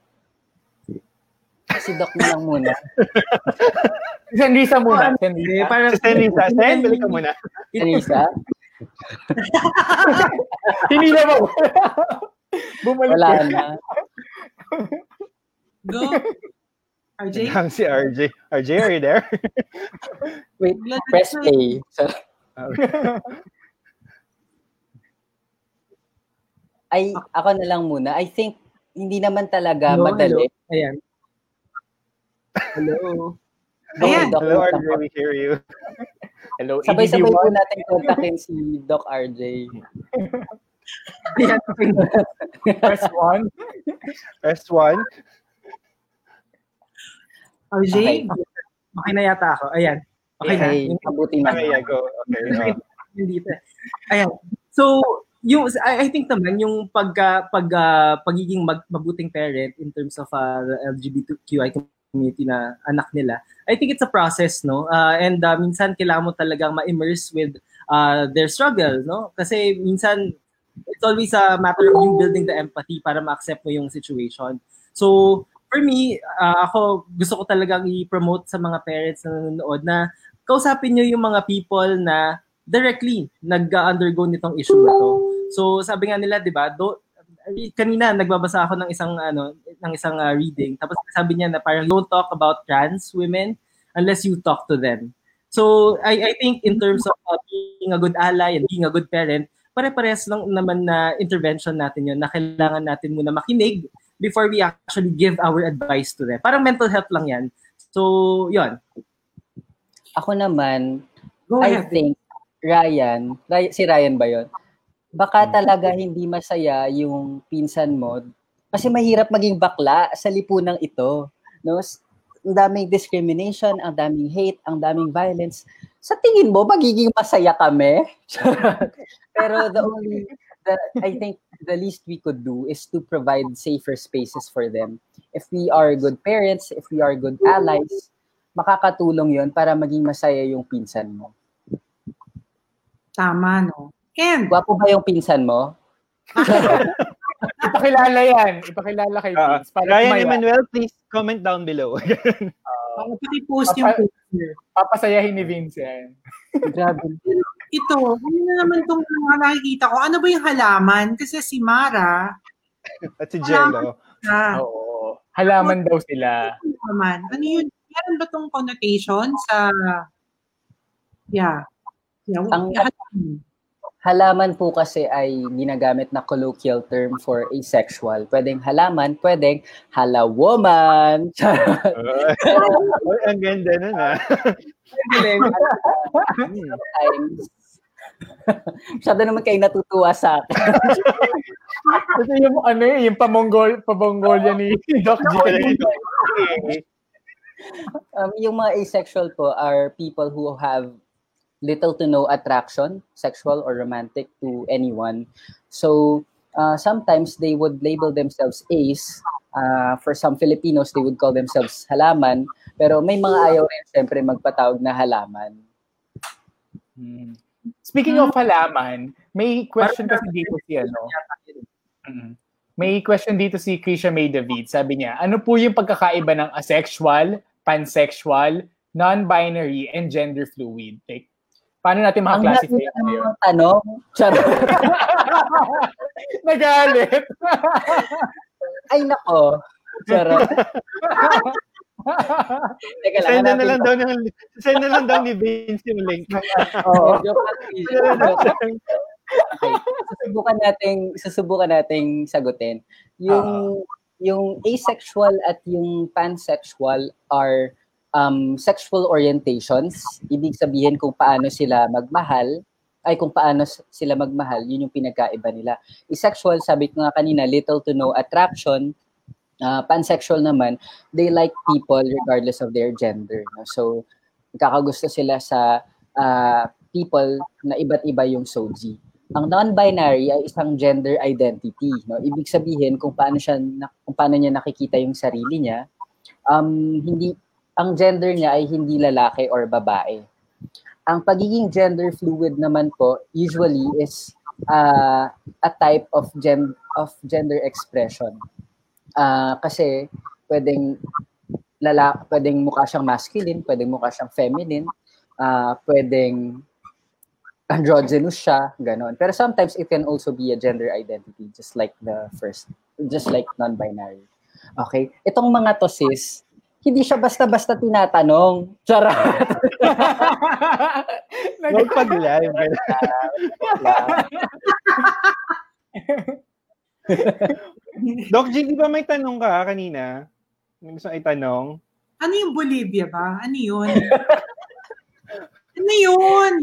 si Doc na lang muna. Si Senrisa muna. Senrisa. parang, Si Senrisa, Sen, balik ka muna. Teresa, Hindi na mo. Bumalik wala na. Go. RJ? Lang si RJ. RJ, are you there? Wait, press play. Ay, ako na lang muna. I think, hindi naman talaga Hello, madali. hello. Ayan. Hello. Ayan. Doc, Hello, RJ, we hear you. Hello, Sabay-sabay po EDD1. natin kontakin si Doc RJ. Ayan. Press 1. S1. RJ? Okay. Okay na yata ako. Ayan. Okay na. Okay, mabuti na. Okay, go. Okay. uh, Dito. Ayan. So, yung I, I think naman yung pagka pag ah, pagiging mag, mabuting parent in terms of uh, the LGBTQI community na anak nila. I think it's a process, no? Uh, and uh, minsan kailangan mo talagang ma-immerse with uh, their struggle, no? Kasi minsan it's always a matter of you building the empathy para ma-accept mo yung situation. So, for me, uh, ako gusto ko talagang i-promote sa mga parents na nanonood na kausapin nyo yung mga people na directly nag-undergo nitong issue na to. So, sabi nga nila, 'di ba, do kanina nagbabasa ako ng isang ano ng isang uh, reading tapos sabi niya na parang don't talk about trans women unless you talk to them. So, I I think in terms of uh, being a good ally and being a good parent, pare-parehas lang naman na intervention natin 'yon na kailangan natin muna makinig before we actually give our advice to them. Parang mental health lang 'yan. So, 'yon. Ako naman, Go I ahead. think, Ryan, Ry- si Ryan ba yun? Baka talaga hindi masaya yung pinsan mo kasi mahirap maging bakla sa lipunang ito. No? Ang daming discrimination, ang daming hate, ang daming violence. Sa tingin mo, magiging masaya kami? Pero the only, the, I think the least we could do is to provide safer spaces for them. If we are good parents, if we are good allies, makakatulong yon para maging masaya yung pinsan mo. Tama, no? Ken? Gwapo ba yung pinsan mo? Ipakilala yan. Ipakilala kay Uh, Vince. Para Ryan kumaya. Emmanuel, please comment down below. Ako pati-post yung Papa- picture. Papasayahin ni Vince yan. Grabe. Ito, ano na naman itong mga nakikita ko? Ano ba yung halaman? Kasi si Mara, At si Jello. ah, Oo. Halaman daw sila. halaman. Ano yun? Meron ba itong connotation sa... Yeah. yeah Ang- halaman. Halaman po kasi ay ginagamit na colloquial term for asexual. Pwedeng halaman, pwedeng halawoman. Ay, ang ganda nun ah. Sometimes. Masyado naman kayo natutuwa sa akin. Ito yung ano eh, yung pamongol, pamongolya ni Doc G. Um, yung mga asexual po are people who have little to no attraction, sexual or romantic to anyone. So uh, sometimes they would label themselves ace. Uh, for some Filipinos, they would call themselves halaman. Pero may mga ayaw rin siyempre magpatawag na halaman. Hmm. Speaking of halaman, may question kasi dito si ano. May question dito si Krisha May David. Sabi niya, ano po yung pagkakaiba ng asexual, pansexual, non-binary, and gender fluid? Like, paano natin Ang maka-classify dami ano yun? ng tanong. Charot. Nagalit. Ay nako. Charot. Teka lang, Send na lang daw ng send na lang daw ni Vince yung link. Oo. Okay. Susubukan nating susubukan nating sagutin. Yung yung asexual at yung pansexual are um, sexual orientations. Ibig sabihin kung paano sila magmahal ay kung paano sila magmahal, yun yung pinagkaiba nila. Asexual, sabi ko nga kanina, little to no attraction. Uh, pansexual naman, they like people regardless of their gender. No? So, kakagusto sila sa uh, people na iba't iba yung soji. Ang non-binary ay isang gender identity. No? Ibig sabihin kung paano siya kung paano niya nakikita yung sarili niya, um, hindi ang gender niya ay hindi lalaki or babae. Ang pagiging gender fluid naman po usually is uh, a type of gen of gender expression. Ah, kasi pwedeng lala pwedeng mukha siyang masculine, pwedeng mukha siyang feminine, ah pwedeng androgynous siya, ganon. Pero sometimes it can also be a gender identity just like the first just like non-binary. Okay? Itong mga to sis, hindi siya basta-basta tinatanong. Charot. Huwag pag-live. Doc G, di ba may tanong ka kanina? May gusto itanong? Ano yung Bolivia ba? Ano yun? ano yun?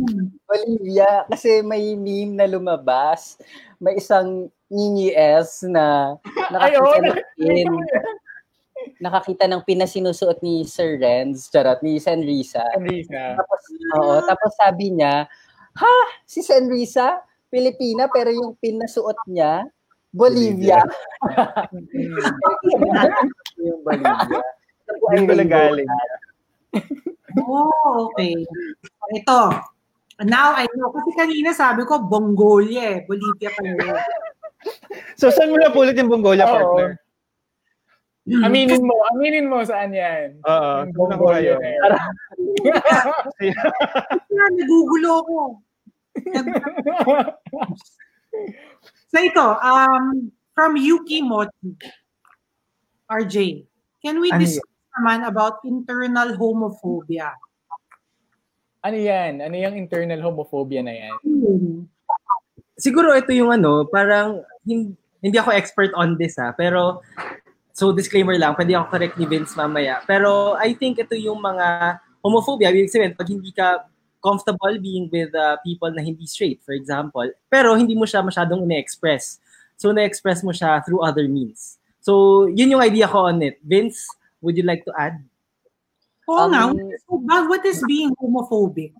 Olivia, kasi may meme na lumabas. May isang Nini S na nakakita. Nakakita ng pin na sinusuot ni Sir Renz, charot, ni Senrisa. Enrisa. Tapos, oo, tapos sabi niya, ha, si Senrisa, Pilipina, pero yung pin na suot niya, Bolivia. yung Bolivia. Doon ko galing. Oh, okay. Ito. Now I know. Kasi kanina sabi ko, Mongolia eh. Bolivia pala yun. So, saan mo napulot yung Mongolia, Oo. partner? Aminin mo, aminin mo saan yan. Oo, ako kayo? Kaya nagugulo ko. So ito, um, from Yuki Mochi, RJ, can we Ano discuss naman about internal homophobia? ano yan? Ano yung internal homophobia na yan? siguro ito yung ano, parang hindi, hindi ako expert on this ha, pero so disclaimer lang, pwede ako correct ni Vince mamaya. Pero I think ito yung mga homophobia, ibig sabihin, pag hindi ka comfortable being with uh, people na hindi straight, for example, pero hindi mo siya masyadong ine-express. So, na-express mo siya through other means. So, yun yung idea ko on it. Vince, would you like to add? Oo nga, Um, is, what is being homophobic?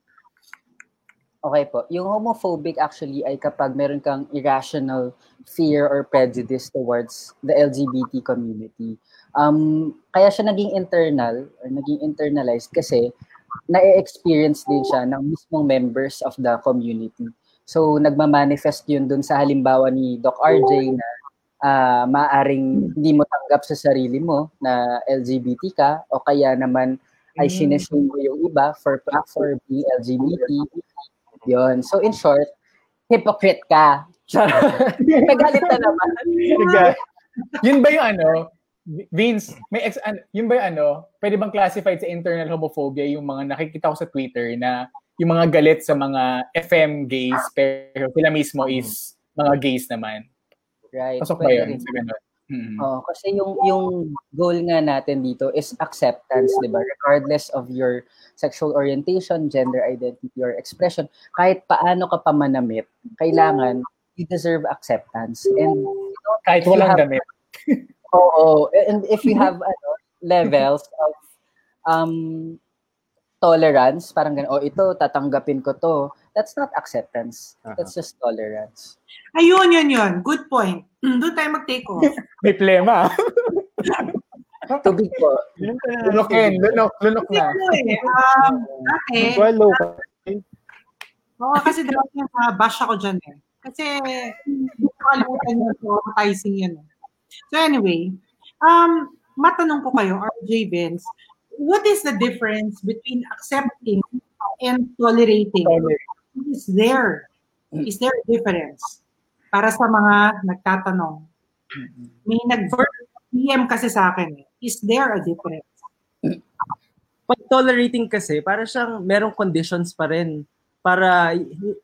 Okay po. Yung homophobic actually ay kapag meron kang irrational fear or prejudice towards the LGBT community. Um, kaya siya naging internal or naging internalized kasi na-experience din siya ng mismong members of the community. So, nagmamanifest yun dun sa halimbawa ni Doc RJ na ah maaring hindi mo tanggap sa sarili mo na LGBT ka o kaya naman ay Mm. sinashow mo yung iba for for being LGBT. Yon. So in short, hypocrite ka. Nagalit na naman. yun ba yung ano? Vince, may ex, an, yun ba yung ano? Pwede bang classified sa internal homophobia yung mga nakikita ko sa Twitter na yung mga galit sa mga FM gays pero sila mismo is mga gays naman. Right. Pasok ba yun sa ganun? Mm. Oo, kasi yung yung goal nga natin dito is acceptance, 'di ba? Regardless of your sexual orientation, gender identity or expression, kahit paano ka pa manamit, kailangan you deserve acceptance. And you know, Kahit walang have- damit. Oo, and if you have ano, levels of um tolerance, parang ganun, oh ito tatanggapin ko to. That's not acceptance. That's just tolerance. Ayun, yun, yun. Good point. Doon tayo mag-take off. May plema. Tubig po. Lunokin, lunok, lunok na. Eh, um, dati, Swallow. oo, kasi dati uh, bash ako dyan eh. Kasi, hindi ko kalimutan yung traumatizing yun. eh. So anyway, um, matanong ko kayo, RJ Vince, what is the difference between accepting and tolerating? Is there? Is there a difference? Para sa mga nagtatanong. May nag-DM kasi sa akin eh. Is there a difference? pag tolerating kasi, para siyang merong conditions pa rin. Para,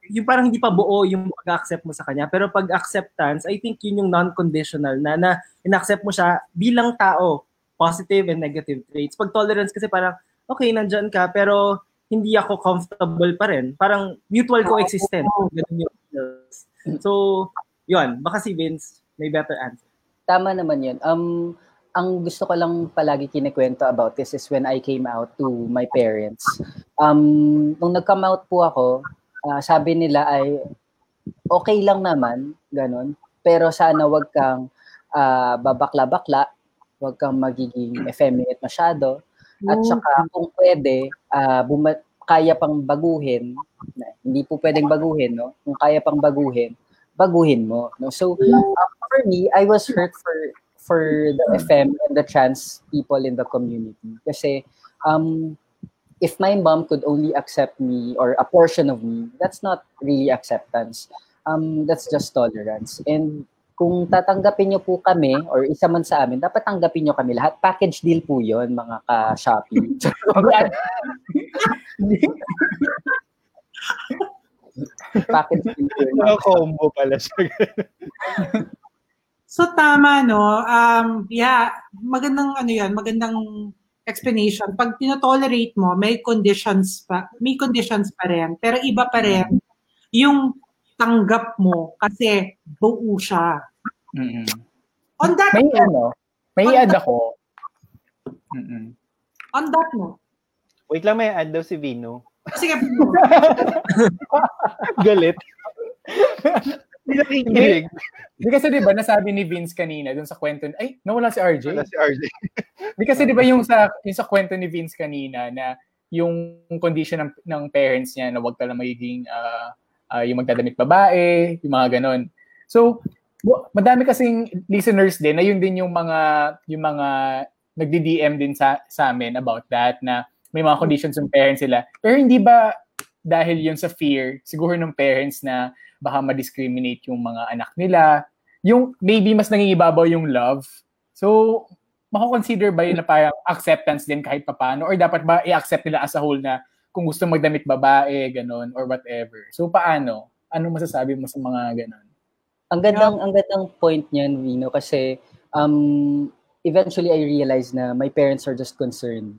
yung parang hindi pa buo yung pag-accept mo sa kanya. Pero pag acceptance, I think yun yung non-conditional na, na in-accept mo siya bilang tao, positive and negative traits. Pag tolerance kasi parang, okay, nandyan ka, pero hindi ako comfortable pa rin. Parang mutual coexistence. Ganun yung feels. So, yun. Baka si Vince may better answer. Tama naman yun. Um, ang gusto ko lang palagi kinikwento about this is when I came out to my parents. Um, nung nag-come out po ako, uh, sabi nila ay okay lang naman, ganun. Pero sana wag kang uh, babakla-bakla, wag kang magiging effeminate masyado. At saka kung pwede, uh, buma- kaya pang baguhin, hindi po pwedeng baguhin, no? Kung kaya pang baguhin, baguhin mo, no? So, uh, for me, I was hurt for for the FM and the trans people in the community. Kasi, um, if my mom could only accept me or a portion of me, that's not really acceptance. Um, that's just tolerance. And kung tatanggapin niyo po kami or isa man sa amin, dapat tanggapin niyo kami lahat. Package deal po 'yon mga ka-Shopee. Package deal po yun. Mga combo pala siya. so tama no. Um yeah, magandang ano 'yan, magandang explanation. Pag tinotolerate mo, may conditions pa, may conditions pa rin. Pero iba pa rin yung tanggap mo kasi buo siya. Mm-mm. On that May note, ano, may on add that- ako. Mm-mm. On that note, Wait lang, may add daw si Vino. sige, Galit. Hindi nakikinig. Di kasi 'di ba nasabi ni Vince kanina dun sa kwento ay nawala si RJ. Wala si RJ. Di kasi 'di ba yung sa yung sa kwento ni Vince kanina na yung condition ng, ng parents niya na wag ka lang magiging ah, ah, yung magdadamit babae, yung mga ganon. So, madami kasing listeners din na yun din yung mga yung mga nagdi-DM din sa sa amin about that na may mga conditions yung parents sila. Pero hindi ba dahil yun sa fear siguro ng parents na baka ma-discriminate yung mga anak nila, yung maybe mas nangingibabaw yung love. So, mako-consider ba yun na parang acceptance din kahit papano or dapat ba i-accept nila as a whole na kung gusto magdamit babae, ganon, or whatever. So, paano? Ano masasabi mo sa mga ganon? Ang gandang ang gandang point niyan, Vino, kasi um eventually I realized na my parents are just concerned.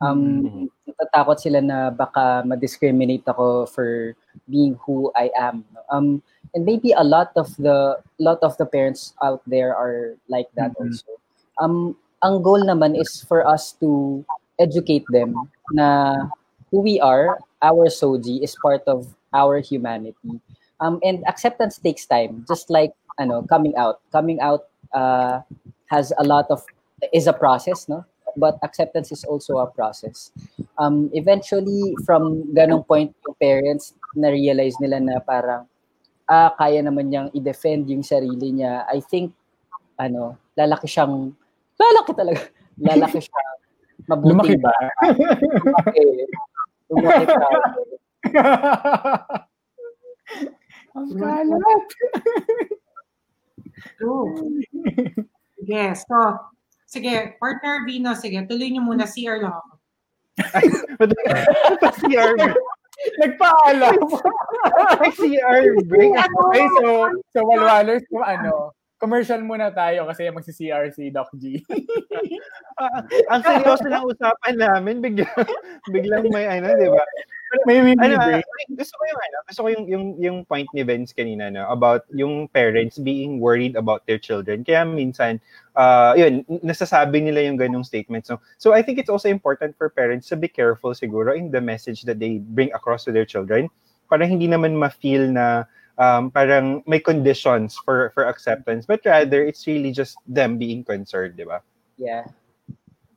Um natatakot sila na baka ma-discriminate ako for being who I am. Um and maybe a lot of the lot of the parents out there are like that Mhm. also. Um ang goal naman is for us to educate them na who we are, our soji is part of our humanity. Um, and acceptance takes time, just like ano, coming out. Coming out uh, has a lot of is a process, no? But acceptance is also a process. Um, eventually, from ganong point, yung parents na-realize nila na parang ah, kaya naman niyang i-defend yung sarili niya. I think, ano, lalaki siyang, lalaki talaga. Lalaki siya. Mabuting Lumaki ba? Lumaki. Lumaki pa. Ang kalat. True. Sige, so, sige, partner Vino, sige, tuloy niyo muna, CR lang ako. CR. Nagpaalam. CR break. Okay, so, so walwalers, kung ano, commercial muna tayo kasi magsi-CR si Doc G. Ang seryoso ng usapan namin, biglang, biglang may ano, di ba? May win ano, break. ah, gusto ko yung ano, gusto ko yung yung yung point ni Vince kanina no, about yung parents being worried about their children. Kaya minsan uh yun, nasasabi nila yung ganung statements. So, so I think it's also important for parents to be careful siguro in the message that they bring across to their children. Para hindi naman ma-feel na um, parang may conditions for for acceptance, but rather it's really just them being concerned, di ba? Yeah.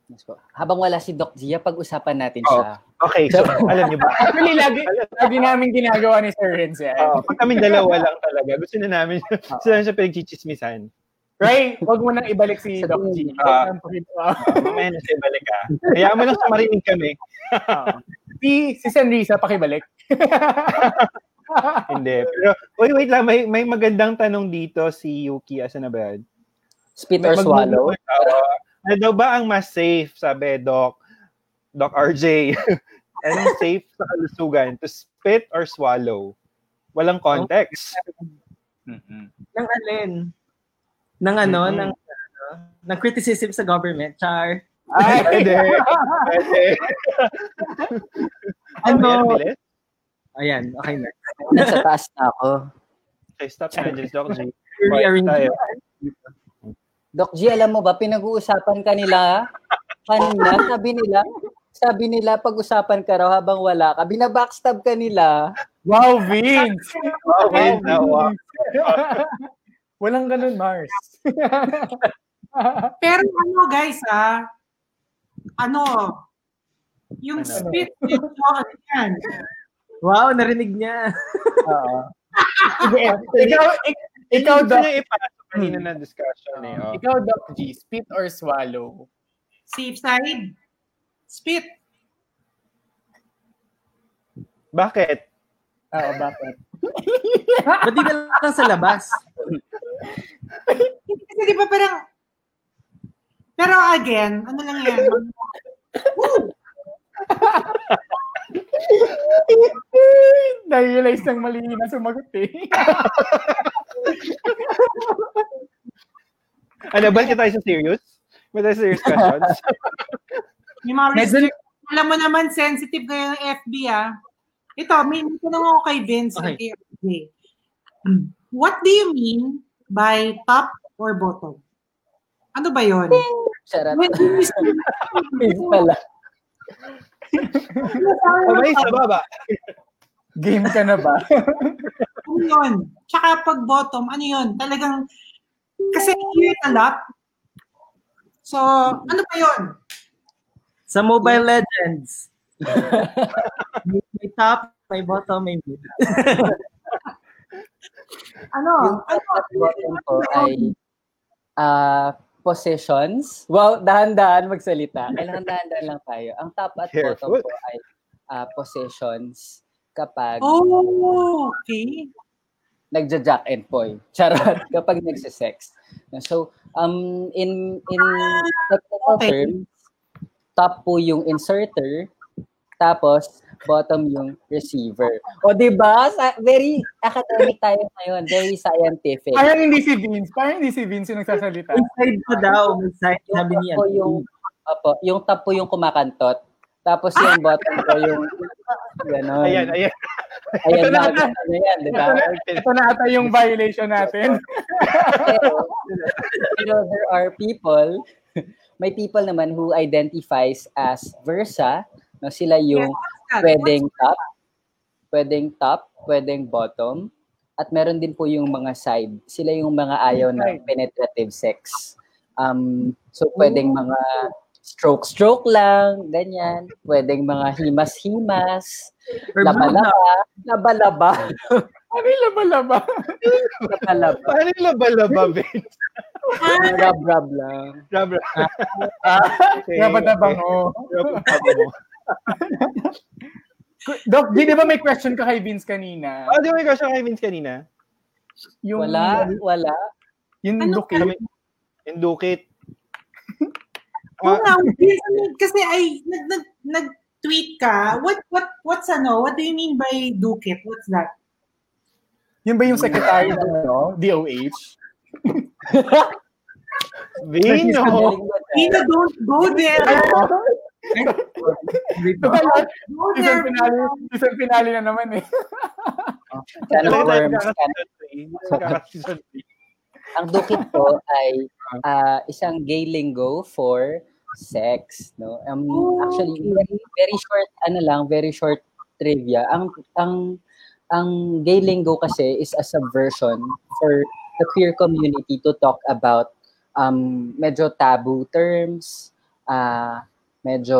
Yes po. Habang wala si Doc Gia, pag-usapan natin Oh, siya. Okay, so alam niyo ba? Actually, lagi, lagi namin ginagawa ni Sir Renz yan. Oo, pag kami dalawa lang talaga, gusto na namin, gusto na siya pinagchichismisan. Ray, wag mo nang ibalik si Doc G. Ah. Ah. Mamaya na siya balik ka. Kaya mo lang sa marinig kami. si, si Sanrisa, pakibalik. Hindi. Pero, wait, wait lang. May, may magandang tanong dito si Yuki. Asa na ba yan? Spit or swallow? Ano daw ba ang mas safe, sabi Doc, Doc RJ? Anong safe sa kalusugan? To spit or swallow? Walang context. Nang alin? Nang ano, Mhm. nang, ano, ng criticism sa government, char. Ay, pwede. Pwede. Ano? Ayan, okay na. Nasa taas na ako. Okay, stop tangents, Doc G. Doc G, alam mo ba, pinag-uusapan ka nila kanina, sabi nila, sabi nila, pag-usapan ka raw habang wala ka. Binabackstab ka nila. Wow, Vince! Wow, Vince, wow. Walang ganun, Mars. Pero ano guys ah, ano, yung Ano? spit nito, ano yan? Wow, narinig niya. Oo. Ikaw, ik- ikaw, Doc, niya ipasok kanina na discussion eh. Oh. ikaw, Doc G, spit or swallow? Safe side, spit. Bakit? Oo, bakit? Ba't di na lang sa labas? Kasi di ba parang, pero again, ano lang yan, Na-realize ng mali na sumagot eh. Ano, balik tayo sa serious? Ba tayo sa serious questions? May mga Medyo- alam mo naman, sensitive kayo ng FB, ah. Ito, may may tanong ako kay Vince. Okay. kay FB. Hmm. What do you mean by top or bottom? Ano ba yon? Charot. When do you say- Vince pala. Kamay sa baba. Game ka na ba? ano yun? Tsaka pag bottom, ano yun? Talagang, kasi it a lot. So, ano ba yun? Sa Mobile Legends. may, may top, may bottom, may mid. Ano? Yung top at bottom ko ay ah possessions. Wow, dahan-dahan magsalita. Kailangan dahan-dahan lang tayo. Ang top at bottom Careful. ko ay ah, possessions kapag Oh, okay. nagja-jack and boy. Charot. kapag nagsisex. So, um, in in technical Okay. terms, top po yung inserter, tapos bottom yung receiver. O di ba? Very academic tayo ngayon. Very scientific. Parang hindi si Vince. Parang hindi si Vince yung nagsasalita. May side pa daw. May side, Yung sabi niya. po yung, opo, yung top po yung kumakantot. Tapos yung bottom po yung gano'n. Ayan, ayan. Ayan Ito na, na. ano yan, di ba? Ito na, ito na ata yung violation natin. pero, pero there are people, may people naman who identifies as versa, no, sila yung pwedeng top, pwedeng top, pwedeng bottom, at meron din po yung mga side. Sila yung mga ayaw ng penetrative sex. Um, so pwedeng mga stroke-stroke lang, ganyan. Pwedeng mga himas-himas, laba-laba, laba-laba, Ano yung laba-laba? laba-laba, Paano yung laba-laba, Vince? rub-rub lang. Rab- Okay, Dapat-dabang, oh. Rab-rab mo. Doc, di ba may question ka kay Vince kanina? Ah, di ba may question kay Vince kanina? Yung, Wala, wala. Yung Ano look eh. Indukit. Oo nga, Vince, kasi ay nag nag nag-tweet ka. What what what's ano? What do you mean by dukit? What's that? Yun ba yung secretary ng ano, DOH? Vino! Vino, don't go there. Season there. finale, season finale na naman eh. Tayo worms. Ang dukit po ay ah, isang gay lingo for sex, no? Um, actually very, very short ano lang, very short trivia. Ang ang ang gay lingo kasi is a subversion for the queer community to talk about um medyo taboo terms, ah medyo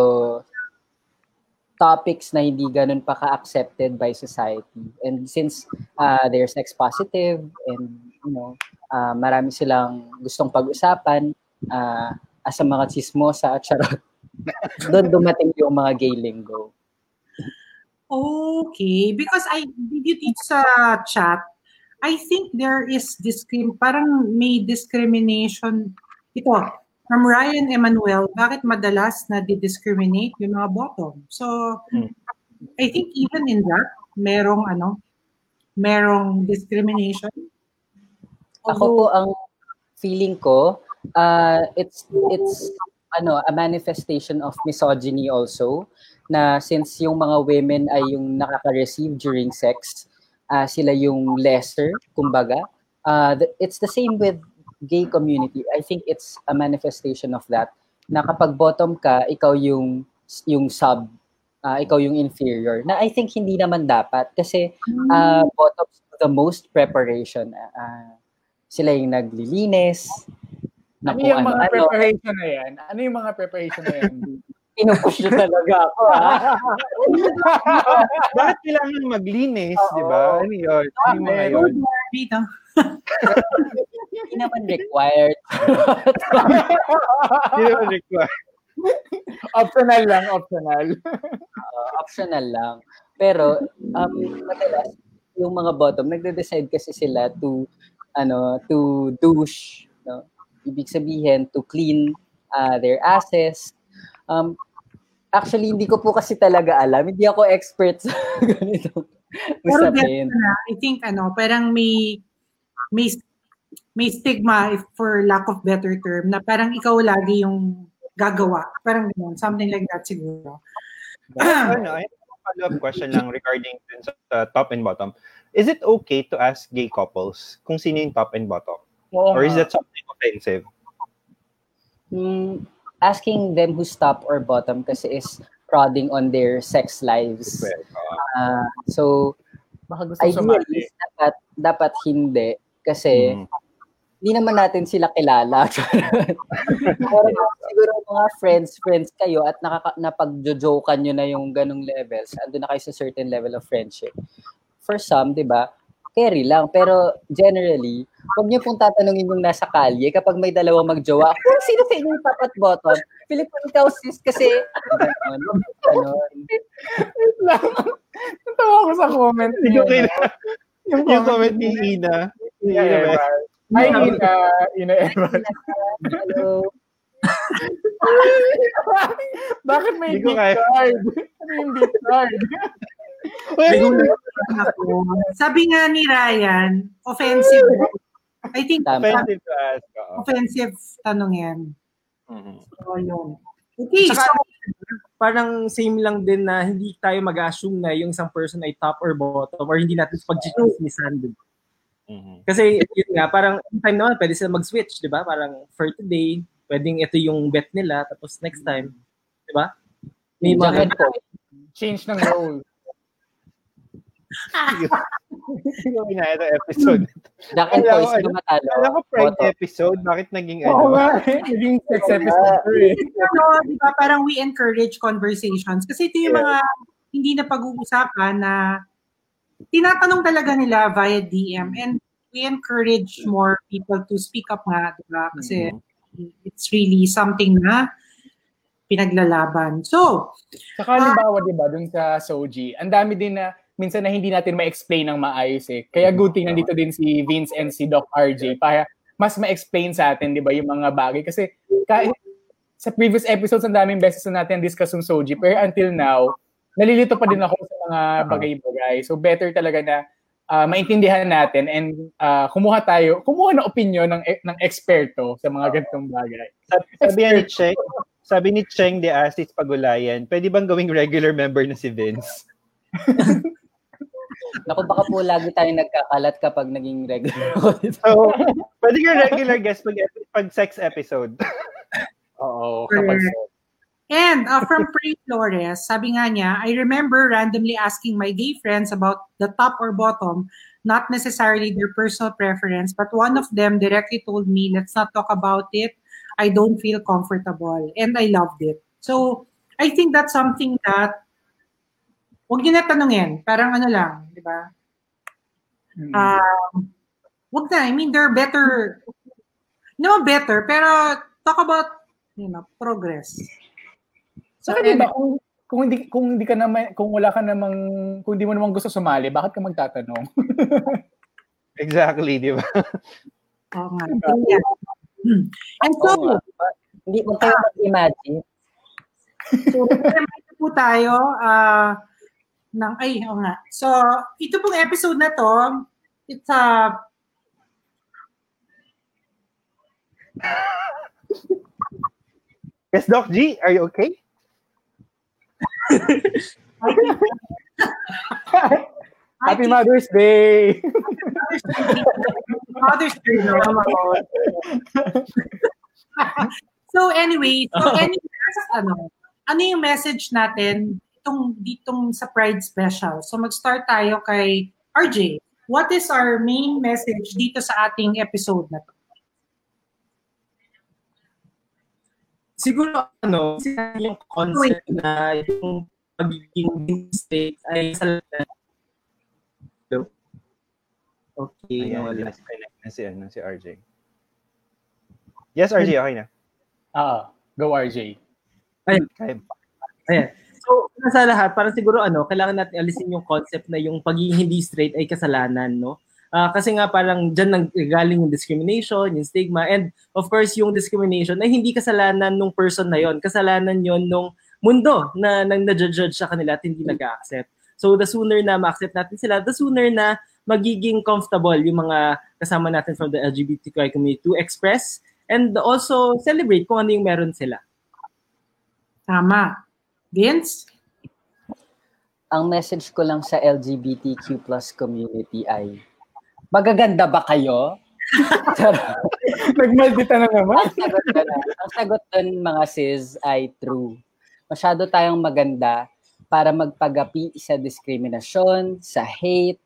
topics na hindi ganun pa ka-accepted by society. And since uh, they're sex positive and you know, uh, marami silang gustong pag-usapan uh, as a mga chismosa at charot. Doon dumating yung mga gay lingo. Okay, because I did you teach sa chat. I think there is discrim parang may discrimination ito from Ryan Emanuel. Bakit madalas na discriminate yung mga bottom? So I think even in that merong ano merong discrimination. Ako po ang feeling ko uh, it's it's ano a manifestation of misogyny also na since yung mga women ay yung nakaka-receive during sex, uh, sila yung lesser, kumbaga. Uh, it's the same with gay community. I think it's a manifestation of that. Na kapag bottom ka, ikaw yung yung sub, uh, ikaw yung inferior. Na I think hindi naman dapat kasi uh, bottom the most preparation. Uh, sila yung naglilinis. Na ano yung mga ano, preparation na yan? Ano yung mga preparation na yan? Pinupush na talaga ako, ha? Bakit kailangan maglinis, di ba? Ano yun? Ano yung mga yun? Hindi naman required. Hindi naman required. optional lang, optional. uh, optional lang. Pero, um, madalas, yung mga bottom, nagde-decide kasi sila to, ano, to douche, no? Ibig sabihin, to clean uh, their asses. Um, actually, hindi ko po kasi talaga alam. Hindi ako expert sa ganito. Pero na, I think, ano, parang may, may, may stigma, if for lack of better term, na parang ikaw lagi yung gagawa. Parang ganun, something like that siguro. ano, I have a follow-up question lang regarding sa uh, top and bottom. Is it okay to ask gay couples kung sino yung top and bottom? Oo Or is that something offensive? Mm, asking them who's top or bottom kasi is prodding on their sex lives. Uh, so, Baka gusto sumali. dapat, dapat hindi. Kasi, Mm. hindi naman natin sila kilala. Pero siguro mga friends, friends kayo at nakaka, napag-jojokan nyo na yung ganong levels, ando na kayo sa certain level of friendship. For some, di ba, carry lang. Pero generally, huwag niyo pong tatanungin yung nasa kalye kapag may dalawang magjowa, kung sino sa inyo yung top at bottom? Philip, ikaw sis kasi, ganon, ganon. Wait lang. Natawa ako sa comment niyo. Yung, kina- yung comment ni Ina. Ina Evar. Hi, Ina. Ina Evar. Hello. Bakit may Hindi ko beat card? Ano yung beat card? Sabi nga ni Ryan, offensive. I think. Offensive to ask. oo. offensive tanong yan. Mhm. So, yun. Okay, Saka, so, parang same lang din na hindi tayo mag-assume na yung isang person ay top or bottom or hindi natin pag-chismisan. di Mhm. Kasi yun nga, parang time naman pwede sila mag-switch, di ba? Parang for today, pwedeng ito yung bet nila, tapos next time, di ba? May mga. Change ng role. Yung ina ito episode. Jack and ano, sino matalo? Alam ko pride episode, bakit naging Oo ano? nga. eh. Naging sex episode ko eh. ano, di ba, parang we encourage conversations. Kasi ito yung Yeah. mga hindi na pag-uusapan na tinatanong talaga nila via DM and we encourage more people to speak up nga, di ba? Kasi it's really something na pinaglalaban. So, Saka halimbawa, di ba, dun sa Soji, ang dami din na minsan na hindi natin ma-explain ng maayos eh. Kaya good thing nandito din si Vince and si Doc RJ para mas ma-explain sa atin, di ba, yung mga bagay. Kasi kahit sa previous episodes, ang daming beses na natin discuss yung Soji. Pero until now, nalilito pa din ako sa mga bagay-bagay. So better talaga na ah, maintindihan natin and ah, kumuha tayo, kumuha ng opinion ng, ng eksperto sa mga ganitong bagay. Sabi ni Cheng, sabi ni Cheng de Asis Pagulayan, pwede bang gawing regular member na si Vince? Naku, baka po lagi tayo nagkakalat kapag naging regular. So, pwede ka regular guest pag, pag sex episode. Oo, kapag And uh, from Prey Flores, sabi nga niya, I remember randomly asking my gay friends about the top or bottom, not necessarily their personal preference, but one of them directly told me, let's not talk about it. I don't feel comfortable. And I loved it. So, I think that's something that huwag niyo na tanungin. Parang ano lang, di ba? Um, wag na. I mean, they're better. No, better. Pero talk about, you know, progress. Saka di ba, kung, kung hindi kung hindi ka naman kung wala ka namang kung hindi mo naman gusto sumali, bakit ka magtatanong? Exactly, di ba? Oo nga. Yeah. And so, nga. Hindi mo kayo mag-imagine. so po tayo ah ng, ay, oo nga. So, ito pong episode na to, it's a, Yes, Doc G, are you okay? Happy Mother's Day! Mother's Day naman so anyway, so anyway, ano, ano yung message natin itong ditong sa Pride Special? So mag-start tayo kay RJ. What is our main message dito sa ating episode na to? Siguro ano, yung concept na yung pagiging state ay sa Hello? Okay, Ayan, nawala. disconnect na si, ano, si RJ. Yes, RJ, okay na. Ah, go RJ. Ayun. Kaya, Ayan. So, sa lahat, parang siguro ano, kailangan natin alisin yung concept na yung pagiging hindi straight ay kasalanan, no? Ah, kasi nga parang dyan nang galing yung discrimination, yung stigma, and of course yung discrimination ay hindi kasalanan nung person na yon, kasalanan yon nung mundo na nang na-judge sa kanila at hindi nag-accept. So the sooner na ma-accept natin sila, the sooner na magiging comfortable yung mga kasama natin from the LGBTQI community to express and also celebrate kung ano yung meron sila. Tama. Vince? Ang message ko lang sa LGBTQ plus community ay, magaganda ba kayo? Nagmaldita na naman. ang sagot doon, ang sagot doon mga sis ay true. Masyado tayong maganda para magpagapi sa diskriminasyon, sa hate,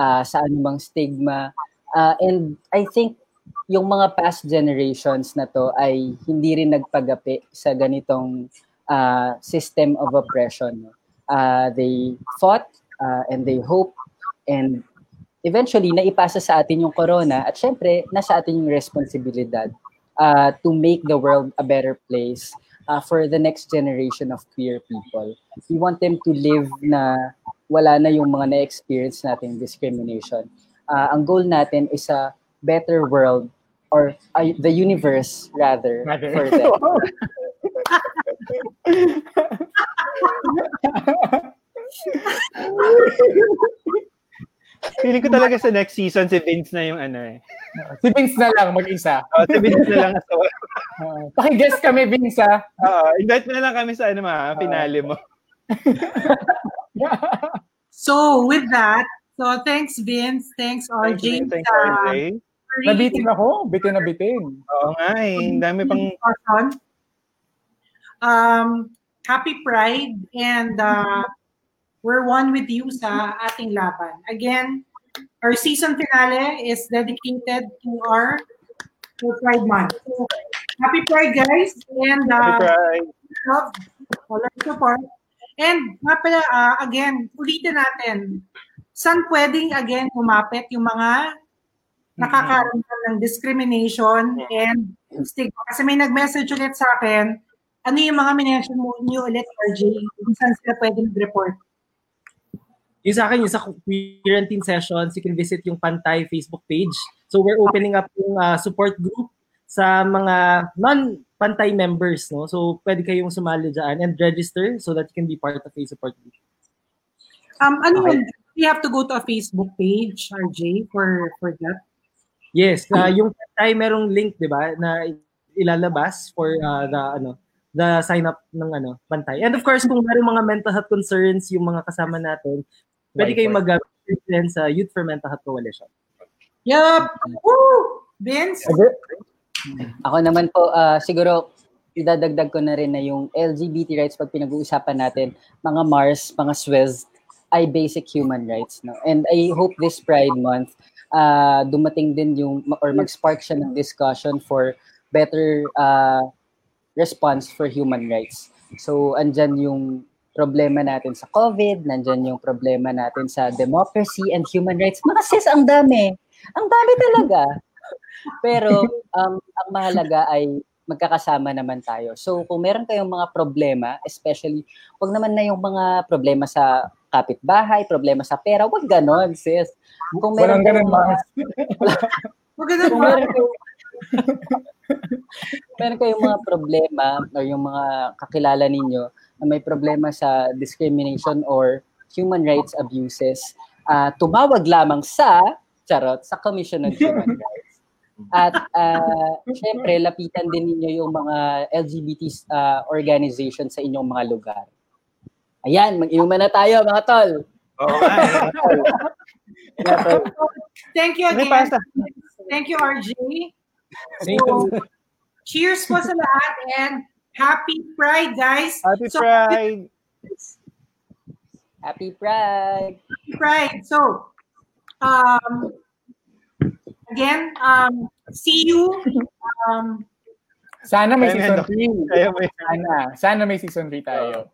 ah, sa anumang stigma. Ah, and I think yung mga past generations na to ay hindi rin nagpagapi sa ganitong ah, system of oppression. Ah, they fought ah, and they hope and eventually naipasa sa atin yung corona at syempre nasa atin yung responsibilidad uh, to make the world a better place uh, for the next generation of queer people. We want them to live na wala na yung mga na-experience nating discrimination. Uh, ang goal natin is a better world or uh, the universe rather Rather. for them. feeling ko talaga sa next season, si Vince na yung ano eh. Si Vince na lang mag-isa. Oh, si Vince na lang. So, Uh, Paki-guess kami, Vince, ha? Oo, invite mo na lang kami sa ano ma, finale mo. So with that, so thanks Vince, thanks RJ. Thanks, sa RJ. very Nabitin ako. Bitin na bitin. Oo nga eh. Dami pang. Um, happy Pride and uh, we're one with you sa ating laban. Again, our season finale is dedicated to our to Pride Month. So, happy Pride guys and uh, Happy Pride. love, all our support. And nga pala, ah, again, ulitin natin, saan pwedeng again umapit yung mga nakakaramdam ng discrimination and stigma. Kasi may nag-message ulit sa akin, ano yung mga minention mo niyo ulit, RJ, kung saan sila pwede mag-report? Yung sa akin, yung sa quarantine sessions, you can visit yung Pantay Facebook page. So we're opening up yung uh, support group sa mga non-Pantay members. no So pwede kayong sumali dyan and register so that you can be part of a support group. Um, ano yun? We have to go to a Facebook page, RJ, for for that. Yes, uh, yung Pantay merong link, 'di ba, na ilalabas for uh, the ano, the sign up ng ano, Pantay. And of course, kung meron mga mental health concerns yung mga kasama natin, pwede kayong mag sa Youth for Mental Health Coalition. Yup! Woo! Vince? Ako naman po, ah, siguro, idadagdag ko na rin na yung LGBT rights pag pinag-uusapan natin, mga Mars, mga Swez, ay basic human rights. No? And I hope this Pride Month, ah, dumating din yung, or mag-spark siya ng discussion for better ah, response for human rights. So, andyan yung problema natin sa COVID, nandyan yung problema natin sa democracy and human rights. Mga sis, ang dami. Ang dami talaga. Pero um, ang mahalaga ay magkakasama naman tayo. So kung meron kayong mga problema, especially, wag naman na yung mga problema sa kapitbahay, problema sa pera, wag ganon, sis. Kung Walang ganun, mga-. Huwag ganun, kung Mars. meron kayong, meron kayong mga problema or yung mga kakilala ninyo na may problema sa discrimination or human rights abuses, ah, tumawag lamang sa, charot, sa Commission on Human Rights. At uh, syempre, lapitan din ninyo yung mga LGBT uh, organization sa inyong mga lugar. Ayan, mag-inuman na tayo mga tol. Oo eh. Thank you again. Thank you, RJ. So, cheers po sa lahat and happy Pride, guys. Happy So, Pride. Happy Pride! Happy Pride. So, um, again, um, see you. Um, Sana may season nga, 3. Kaya may Sana. Sana may season 3 tayo.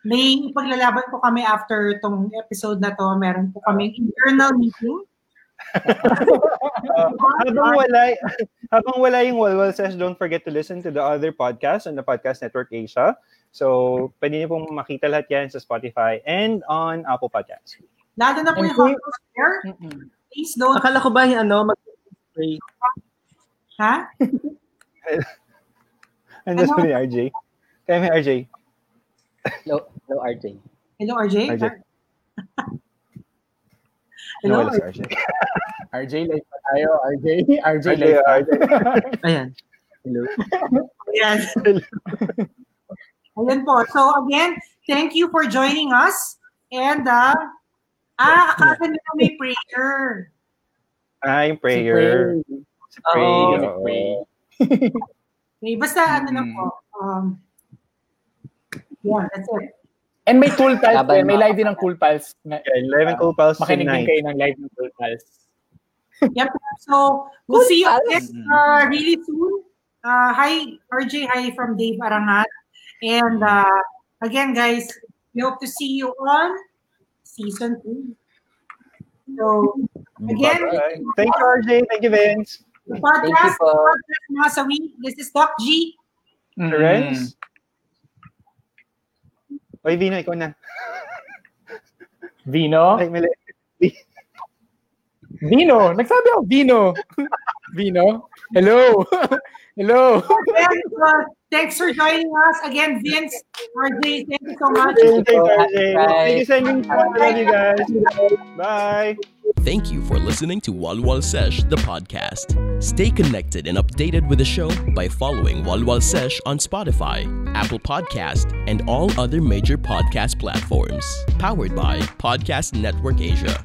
may paglalaban po kami after tong episode na to. Meron po kami internal meeting. Uh, habang wala habang wala yung Walwal Sesh, don't forget to listen to the other podcasts on the Podcast Network Asia. So, pwede niyo pong makita lahat yan sa Spotify and on Apple Podcasts. Lalo na po And yung Hot Fair. Please don't. Akala ko ba yung ano, mag-spray? Ha? Andiyan Ano? po ni RJ. Kaya may RJ. Hello, hello RJ. Hello, RJ. RJ. Hello, Nawala si RJ. RJ, live pa tayo. RJ, RJ, RJ, live pa. RJ. Ayan. Hello. Yes. Ayan po. So again, thank you for joining us. And, uh, ah, akala nila may prayer. Ah, yung prayer. Si Pray. Oo, si oo. Pray. Okay, basta ano lang po. Um, yeah, that's it. And may Cool Pals din. May live din ng Cool Pals. Na, Yeah, 11 Cool Pals makinig din tonight. kayo ng live ng Cool Pals. Yep. So, we'll see you again uh, really soon. Uh, hi, RJ. Hi from Dave Arangat. And uh, again, guys, we hope to see you on season two. So, again, Bye-bye. Thank you, RJ. Thank you, Vince. the podcast, Thank you po. podcast sawi. This is Doc G. Mm. Renz? Oy, Vino, ikaw na. Vino? Ay, mali. Vino! Nagsabi ako, Vino! Vino? Hello! Hello! And, thanks for joining us. Again, Vince, RJ, thank you so much. Thank you, po. RJ. Thank you, sending Love you guys. Bye. Thank you for listening to Walwal Sesh, the podcast. Stay connected and updated with the show by following Walwal Sesh on Spotify, Apple Podcast, and all other major podcast platforms. Powered by Podcast Network Asia.